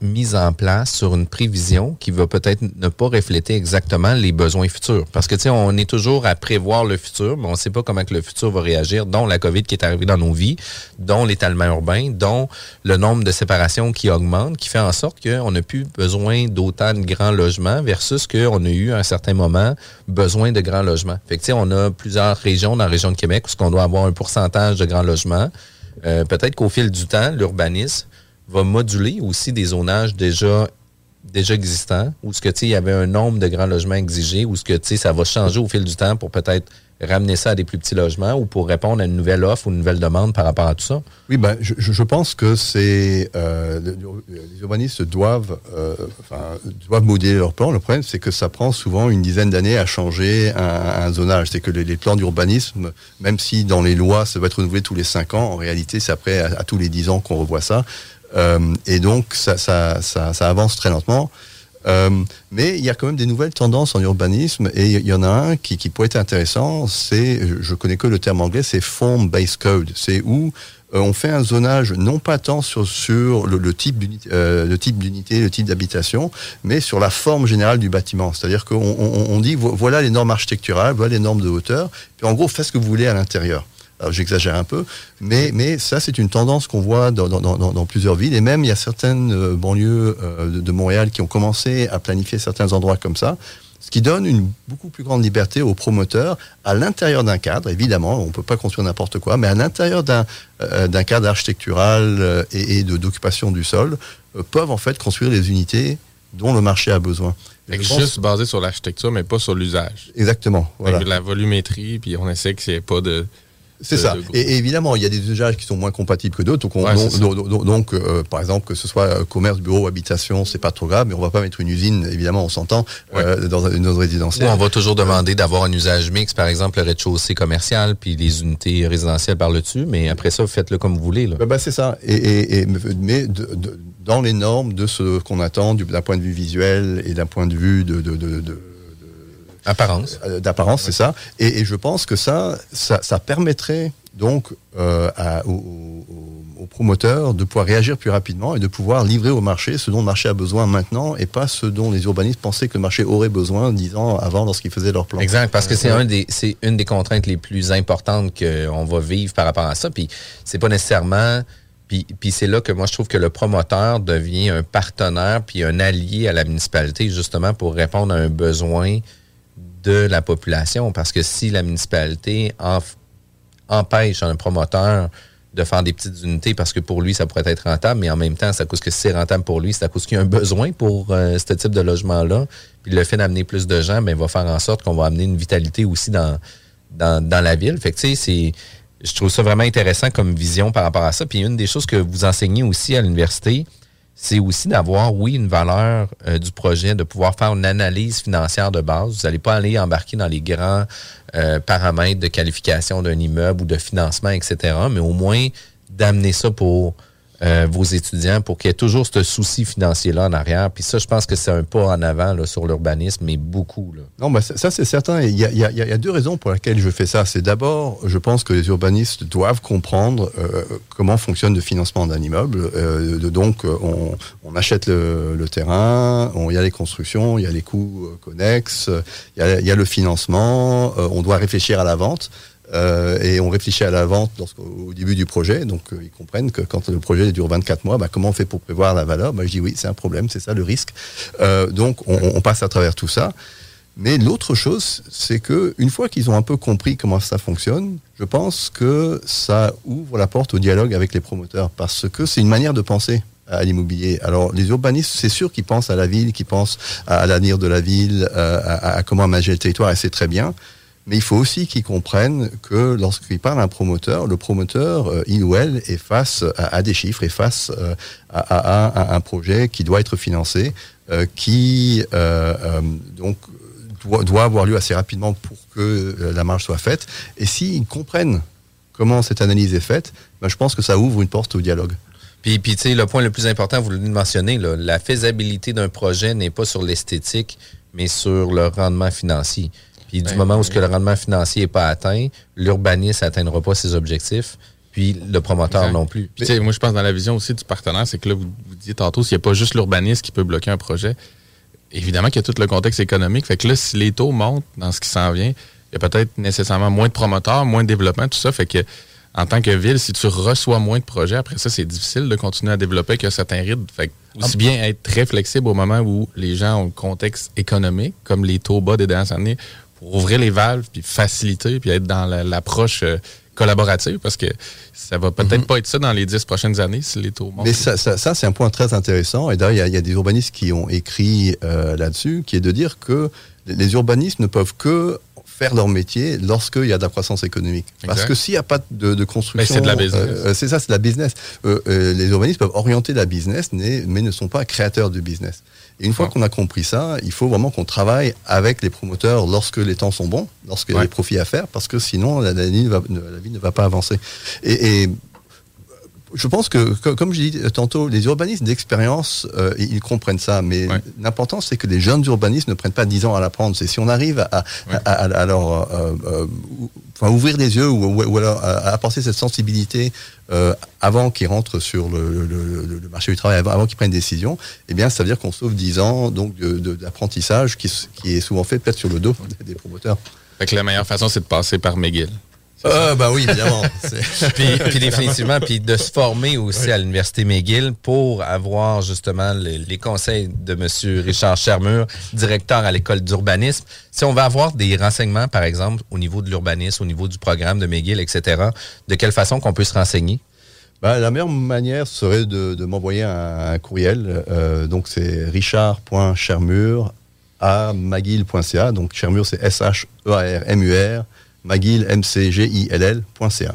mises en place sur une prévision qui va peut-être ne pas refléter exactement les besoins futurs. Parce que, tu sais, on est toujours à prévoir le futur, mais on ne sait pas comment que le futur va réagir, dont la COVID qui est arrivée dans nos vies, dont l'étalement urbain, dont le nombre de séparations qui augmente, qui fait en sorte qu'on n'a plus besoin d'autant de grands logements versus qu'on a eu à un certain moment besoin de grands logements. Fait que, tu sais, on a plusieurs régions dans la région de Québec où on doit avoir un pourcentage de grands logements. Euh, peut-être qu'au fil du temps, l'urbanisme va moduler aussi des zonages déjà déjà existants, où ce que il y avait un nombre de grands logements exigés, où ce que ça va changer au fil du temps pour peut-être ramener ça à des plus petits logements ou pour répondre à une nouvelle offre ou une nouvelle demande par rapport à tout ça? Oui, ben, je, je- pense que c'est euh, le- le- les urbanistes doivent, euh, enfin, doivent modeler leur plan. Le problème, c'est que ça prend souvent une dizaine d'années à changer un, zonage. C'est que les, plans d'urbanisme, même si dans les lois, ça va être renouvelé tous les cinq ans, en réalité, c'est après à tous les dix ans qu'on revoit ça. Euh, et donc, ça, ça, ça, avance très lentement. Euh, mais il y a quand même des nouvelles tendances en urbanisme et il y en a un qui, pourrait être intéressant, c'est, je- connais que le terme anglais, c'est form-based code. C'est où euh, on fait un zonage non pas tant sur, sur le, le type d'unité, le type d'habitation, mais sur la forme générale du bâtiment. C'est-à-dire qu'on on, on dit vo- voilà les normes architecturales, voilà les normes de hauteur, puis en gros faites ce que vous voulez à l'intérieur. J'exagère un peu, mais, mais ça c'est une tendance qu'on voit dans, dans, dans, dans plusieurs villes et même il y a certaines euh, banlieues euh, de, de Montréal qui ont commencé à planifier certains endroits comme ça, ce qui donne une beaucoup plus grande liberté aux promoteurs à l'intérieur d'un cadre. Évidemment, on ne peut pas construire n'importe quoi, mais à l'intérieur d'un euh, cadre architectural euh, et, et de d'occupation du sol, euh, peuvent en fait construire les unités dont le marché a besoin. Pense- juste basé sur l'architecture, mais pas sur l'usage. Exactement. Voilà. Que La volumétrie, puis on essaie qu'il n'y ait pas de. C'est de- ça. de Et, et évidemment, il y a des usages qui sont moins compatibles que d'autres. Donc, on- Ouais, donc, c'est ça. donc- donc- donc, euh, par exemple, que ce soit euh, commerce, bureau, habitation, c'est pas trop grave, mais on va pas mettre une usine, évidemment, on s'entend, euh, dans une zone résidentielle. on va toujours demander d'avoir un usage mix, par exemple le rez-de-chaussée commercial puis les unités résidentielles par le dessus, mais après ça, faites-le comme vous voulez. Là. Ben, ben, c'est ça. Et, et- et- mais de- de- dans les normes de ce qu'on attend du- d'un point de vue visuel et d'un point de vue de- Apparence. euh, d'apparence, c'est ça. Et, et je pense que ça, ça, ça permettrait donc euh, à- aux, promoteurs de pouvoir réagir plus rapidement et de pouvoir livrer au marché ce dont le marché a besoin maintenant et pas ce dont les urbanistes pensaient que le marché aurait besoin dix ans avant lorsqu'ils faisaient leur plan. Exact, parce que c'est un des, c'est une des contraintes les plus importantes qu'on va vivre par rapport à ça. Puis c'est pas nécessairement. Puis, puis c'est là que moi je trouve que le promoteur devient un partenaire puis un allié à la municipalité justement pour répondre à un besoin de la population. Parce que si la municipalité empêche un promoteur de faire des petites unités parce que pour lui, ça pourrait être rentable, mais en même temps, ça cause que si c'est rentable pour lui, c'est à cause qu'il y a un besoin pour euh, ce type de logement-là. Puis le fait d'amener plus de gens, ben, va faire en sorte qu'on va amener une vitalité aussi dans, dans, dans la ville. Fait tu sais, c'est, je trouve ça vraiment intéressant comme vision par rapport à ça. Puis une des choses que vous enseignez aussi à l'université, c'est aussi d'avoir, oui, une valeur euh, du projet, de pouvoir faire une analyse financière de base. Vous n'allez pas aller embarquer dans les grands euh, paramètres de qualification d'un immeuble ou de financement, etc., mais au moins d'amener ça pour euh, vos étudiants pour qu'il y ait toujours ce souci financier-là en arrière. Puis ça, je pense que c'est un pas en avant là, sur l'urbanisme, mais beaucoup. Là. Non, bah, ça, c'est certain. Il y, a, y y a deux raisons pour lesquelles je fais ça. C'est d'abord, je pense que les urbanistes doivent comprendre euh, comment fonctionne le financement d'un immeuble. Euh, donc, on, on achète le, le terrain, il y a les constructions, il y a les coûts euh, connexes, il y y a le financement, euh, on doit réfléchir à la vente. Euh, et on réfléchit à la vente au début du projet. Donc, euh, ils comprennent que quand le projet dure 24 mois, bah, comment on fait pour prévoir la valeur? Bah, Je dis oui, c'est un problème, c'est ça le risque. Euh, donc, on, passe à travers tout ça. Mais l'autre chose, c'est que une fois qu'ils ont un peu compris comment ça fonctionne, je pense que ça ouvre la porte au dialogue avec les promoteurs parce que c'est une manière de penser à l'immobilier. Alors, les urbanistes, c'est sûr qu'ils pensent à la ville, qu'ils pensent à l'avenir de la ville, à, à comment aménager le territoire, et c'est très bien. Mais il faut aussi qu'ils comprennent que lorsqu'ils parlent à un promoteur, le promoteur, euh, il ou elle, est face à, des chiffres, est face euh, à, un projet qui doit être financé, euh, qui donc doit, avoir lieu assez rapidement pour que la marge soit faite. Et s'ils comprennent comment cette analyse est faite, ben, je pense que ça ouvre une porte au dialogue. Puis, puis tu sais, le point le plus important, vous l'avez mentionné, la faisabilité d'un projet n'est pas sur l'esthétique, mais sur le rendement financier. Puis du ben, moment où ce que le rendement financier n'est pas atteint, l'urbaniste n'atteindra pas ses objectifs, puis le promoteur exact. non plus. Puis, moi, je pense dans la vision aussi du partenaire, c'est que là, vous, vous disiez tantôt, s'il n'y a pas juste l'urbaniste qui peut bloquer un projet, évidemment qu'il y a tout le contexte économique. Fait que là, si les taux montent dans ce qui s'en vient, il y a peut-être nécessairement moins de promoteurs, moins de développement, tout ça. Fait que en tant que ville, si tu reçois moins de projets, après ça, c'est difficile de continuer à développer avec un certain rythme. Fait que aussi bien être très flexible au moment où les gens ont le contexte économique, comme les taux bas des dernières années, pour ouvrir les valves, puis faciliter, puis être dans l'approche euh, collaborative, parce que ça va peut-être mm -hmm. pas être ça dans les dix prochaines années si les taux montent. Mais ça, ça, ça c'est un point très intéressant. Et d'ailleurs, il y, y, a des urbanistes qui ont écrit euh, là-dessus, qui est de dire que les urbanistes ne peuvent que faire leur métier lorsqu'il y a de la croissance économique. Exact. Parce que s'il n'y a pas de, de construction... c'est de la business. Euh, c'est ça, c'est de la business. Euh, les urbanistes peuvent orienter la business, mais, mais ne sont pas créateurs de business. Et une fois qu'on a compris ça, il faut vraiment qu'on travaille avec les promoteurs lorsque les temps sont bons, lorsqu'il y a des profits à faire, parce que sinon, la, la, vie, ne va, la vie ne va pas avancer. Et, et je pense que, comme je dis tantôt, les urbanistes d'expérience, euh, ils comprennent ça. Mais ouais. l'important, c'est que les jeunes urbanistes ne prennent pas 10 ans à l'apprendre. C'est si on arrive à, ouais. à, à, à leur euh, euh, enfin, ouvrir les yeux ou, ou, ou alors à, apporter cette sensibilité euh, avant qu'ils rentrent sur le, le, le, le, marché du travail, avant, avant qu'ils prennent des décisions, eh bien, ça veut dire qu'on sauve 10 ans donc d'apprentissage qui, qui, est souvent fait peut-être sur le dos des promoteurs. Fait que la meilleure façon, c'est de passer par McGill. Euh, bah oui, évidemment. puis, puis, définitivement, puis de se former aussi oui. à l'Université McGill pour avoir justement les, les, conseils de M. Richard Chermur, directeur à l'école d'urbanisme. Si on va avoir des renseignements, par exemple, au niveau de l'urbanisme, au niveau du programme de McGill, etc., de quelle façon qu'on peut se renseigner? Ben, la meilleure manière serait de, de m'envoyer un, un, courriel. Euh, donc, c'est richard.chermur à. Donc, Chermur, c'est S-H-E-A-R-M-U-R M-C-G-I-L-L.ca.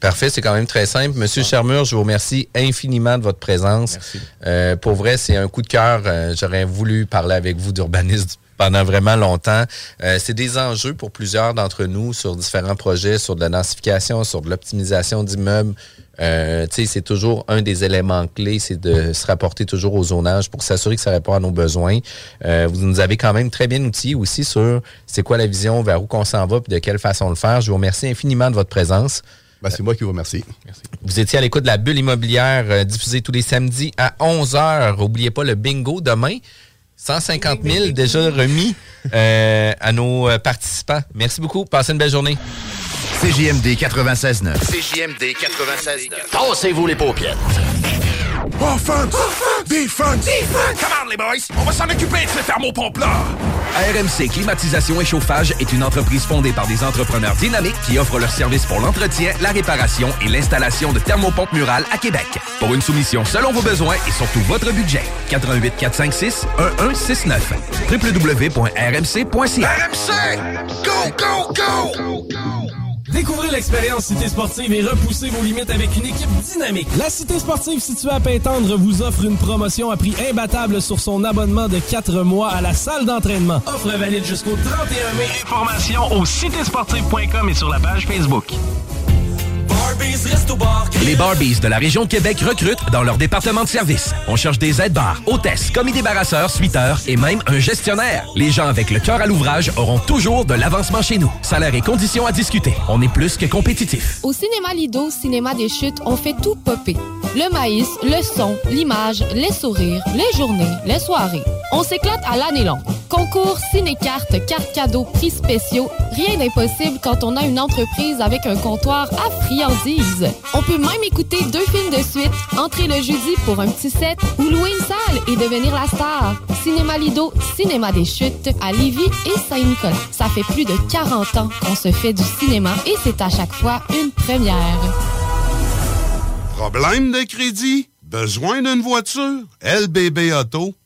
Parfait, c'est quand même très simple. Monsieur ah. Charmur, je vous remercie infiniment de votre présence. Euh, pour vrai, c'est un coup de cœur. Euh, J'aurais voulu parler avec vous d'urbanisme pendant vraiment longtemps. Euh, c'est des enjeux pour plusieurs d'entre nous sur différents projets, sur de la densification, sur de l'optimisation d'immeubles. Euh, c'est toujours un des éléments clés, c'est de se rapporter toujours au zonage pour s'assurer que ça répond à nos besoins. Euh, vous nous avez quand même très bien outillé aussi sur c'est quoi la vision, vers où qu'on s'en va, puis de quelle façon le faire. Je vous remercie infiniment de votre présence. Ben, c'est moi qui vous remercie. Merci. Vous étiez à l'écoute de la bulle immobilière euh, diffusée tous les samedis à 11h. N'oubliez pas le bingo demain. 150 000 déjà remis euh, à nos participants. Merci beaucoup. Passez une belle journée. CJMD 96.9. CJMD 96.9. Tassez-vous les paupières. Offense! Offense! Defense! Defense! Come on, les boys! On va s'en occuper de ce thermopompe-là! RMC Climatisation et Chauffage est une entreprise fondée par des entrepreneurs dynamiques qui offrent leurs services pour l'entretien, la réparation et l'installation de thermopompes murales à Québec. Pour une soumission selon vos besoins et surtout votre budget. 88 456 1169 www.rmc.ca RMC! Go, go, go! go, go. Découvrez l'expérience Cité Sportive et repoussez vos limites avec une équipe dynamique. La Cité Sportive située à Pintendre vous offre une promotion à prix imbattable sur son abonnement de 4 mois à la salle d'entraînement. Offre valide jusqu'au 31 mai. Informations au citésportive.com et sur la page Facebook. Les Barbies de la région de Québec recrutent dans leur département de service. On cherche des aides-bars, hôtesses, commis débarrasseurs, suiteurs et même un gestionnaire. Les gens avec le cœur à l'ouvrage auront toujours de l'avancement chez nous. Salaire et conditions à discuter. On est plus que compétitif. Au cinéma Lido, cinéma des chutes, on fait tout popper. Le maïs, le son, l'image, les sourires, les journées, les soirées. On s'éclate à l'année longue. Concours, ciné-cartes, cartes cadeaux, prix spéciaux, rien d'impossible quand on a une entreprise avec un comptoir à friandises. On peut même écouter deux films de suite, entrer le jeudi pour un petit set ou louer une salle et devenir la star. Cinéma Lido, Cinéma des Chutes à Lévis et Saint-Nicolas. Ça fait plus de 40 ans qu'on se fait du cinéma et c'est à chaque fois une première. Problème de crédit? Besoin d'une voiture? LBB Auto.com.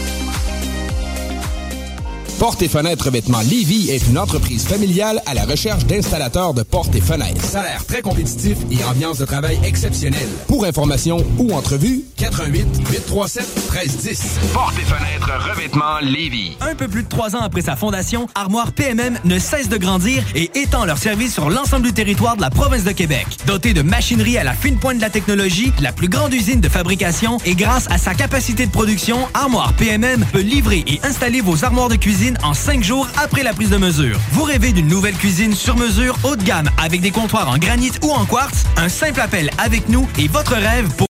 Porte et fenêtres revêtement Lévy est une entreprise familiale à la recherche d'installateurs de portes et fenêtres. Salaire très compétitif et ambiance de travail exceptionnelle. Pour information ou entrevue, 88 837 1310. Porte et fenêtres revêtement Lévis. Un peu plus de trois ans après sa fondation, Armoire PMM ne cesse de grandir et étend leur service sur l'ensemble du territoire de la province de Québec. Dotée de machinerie à la fine pointe de la technologie, la plus grande usine de fabrication et grâce à sa capacité de production, Armoire PMM peut livrer et installer vos armoires de en cinq jours après la prise de mesure. Vous rêvez d'une nouvelle cuisine sur mesure haut de gamme avec des comptoirs en granit ou en quartz? Un simple appel avec nous et votre rêve pour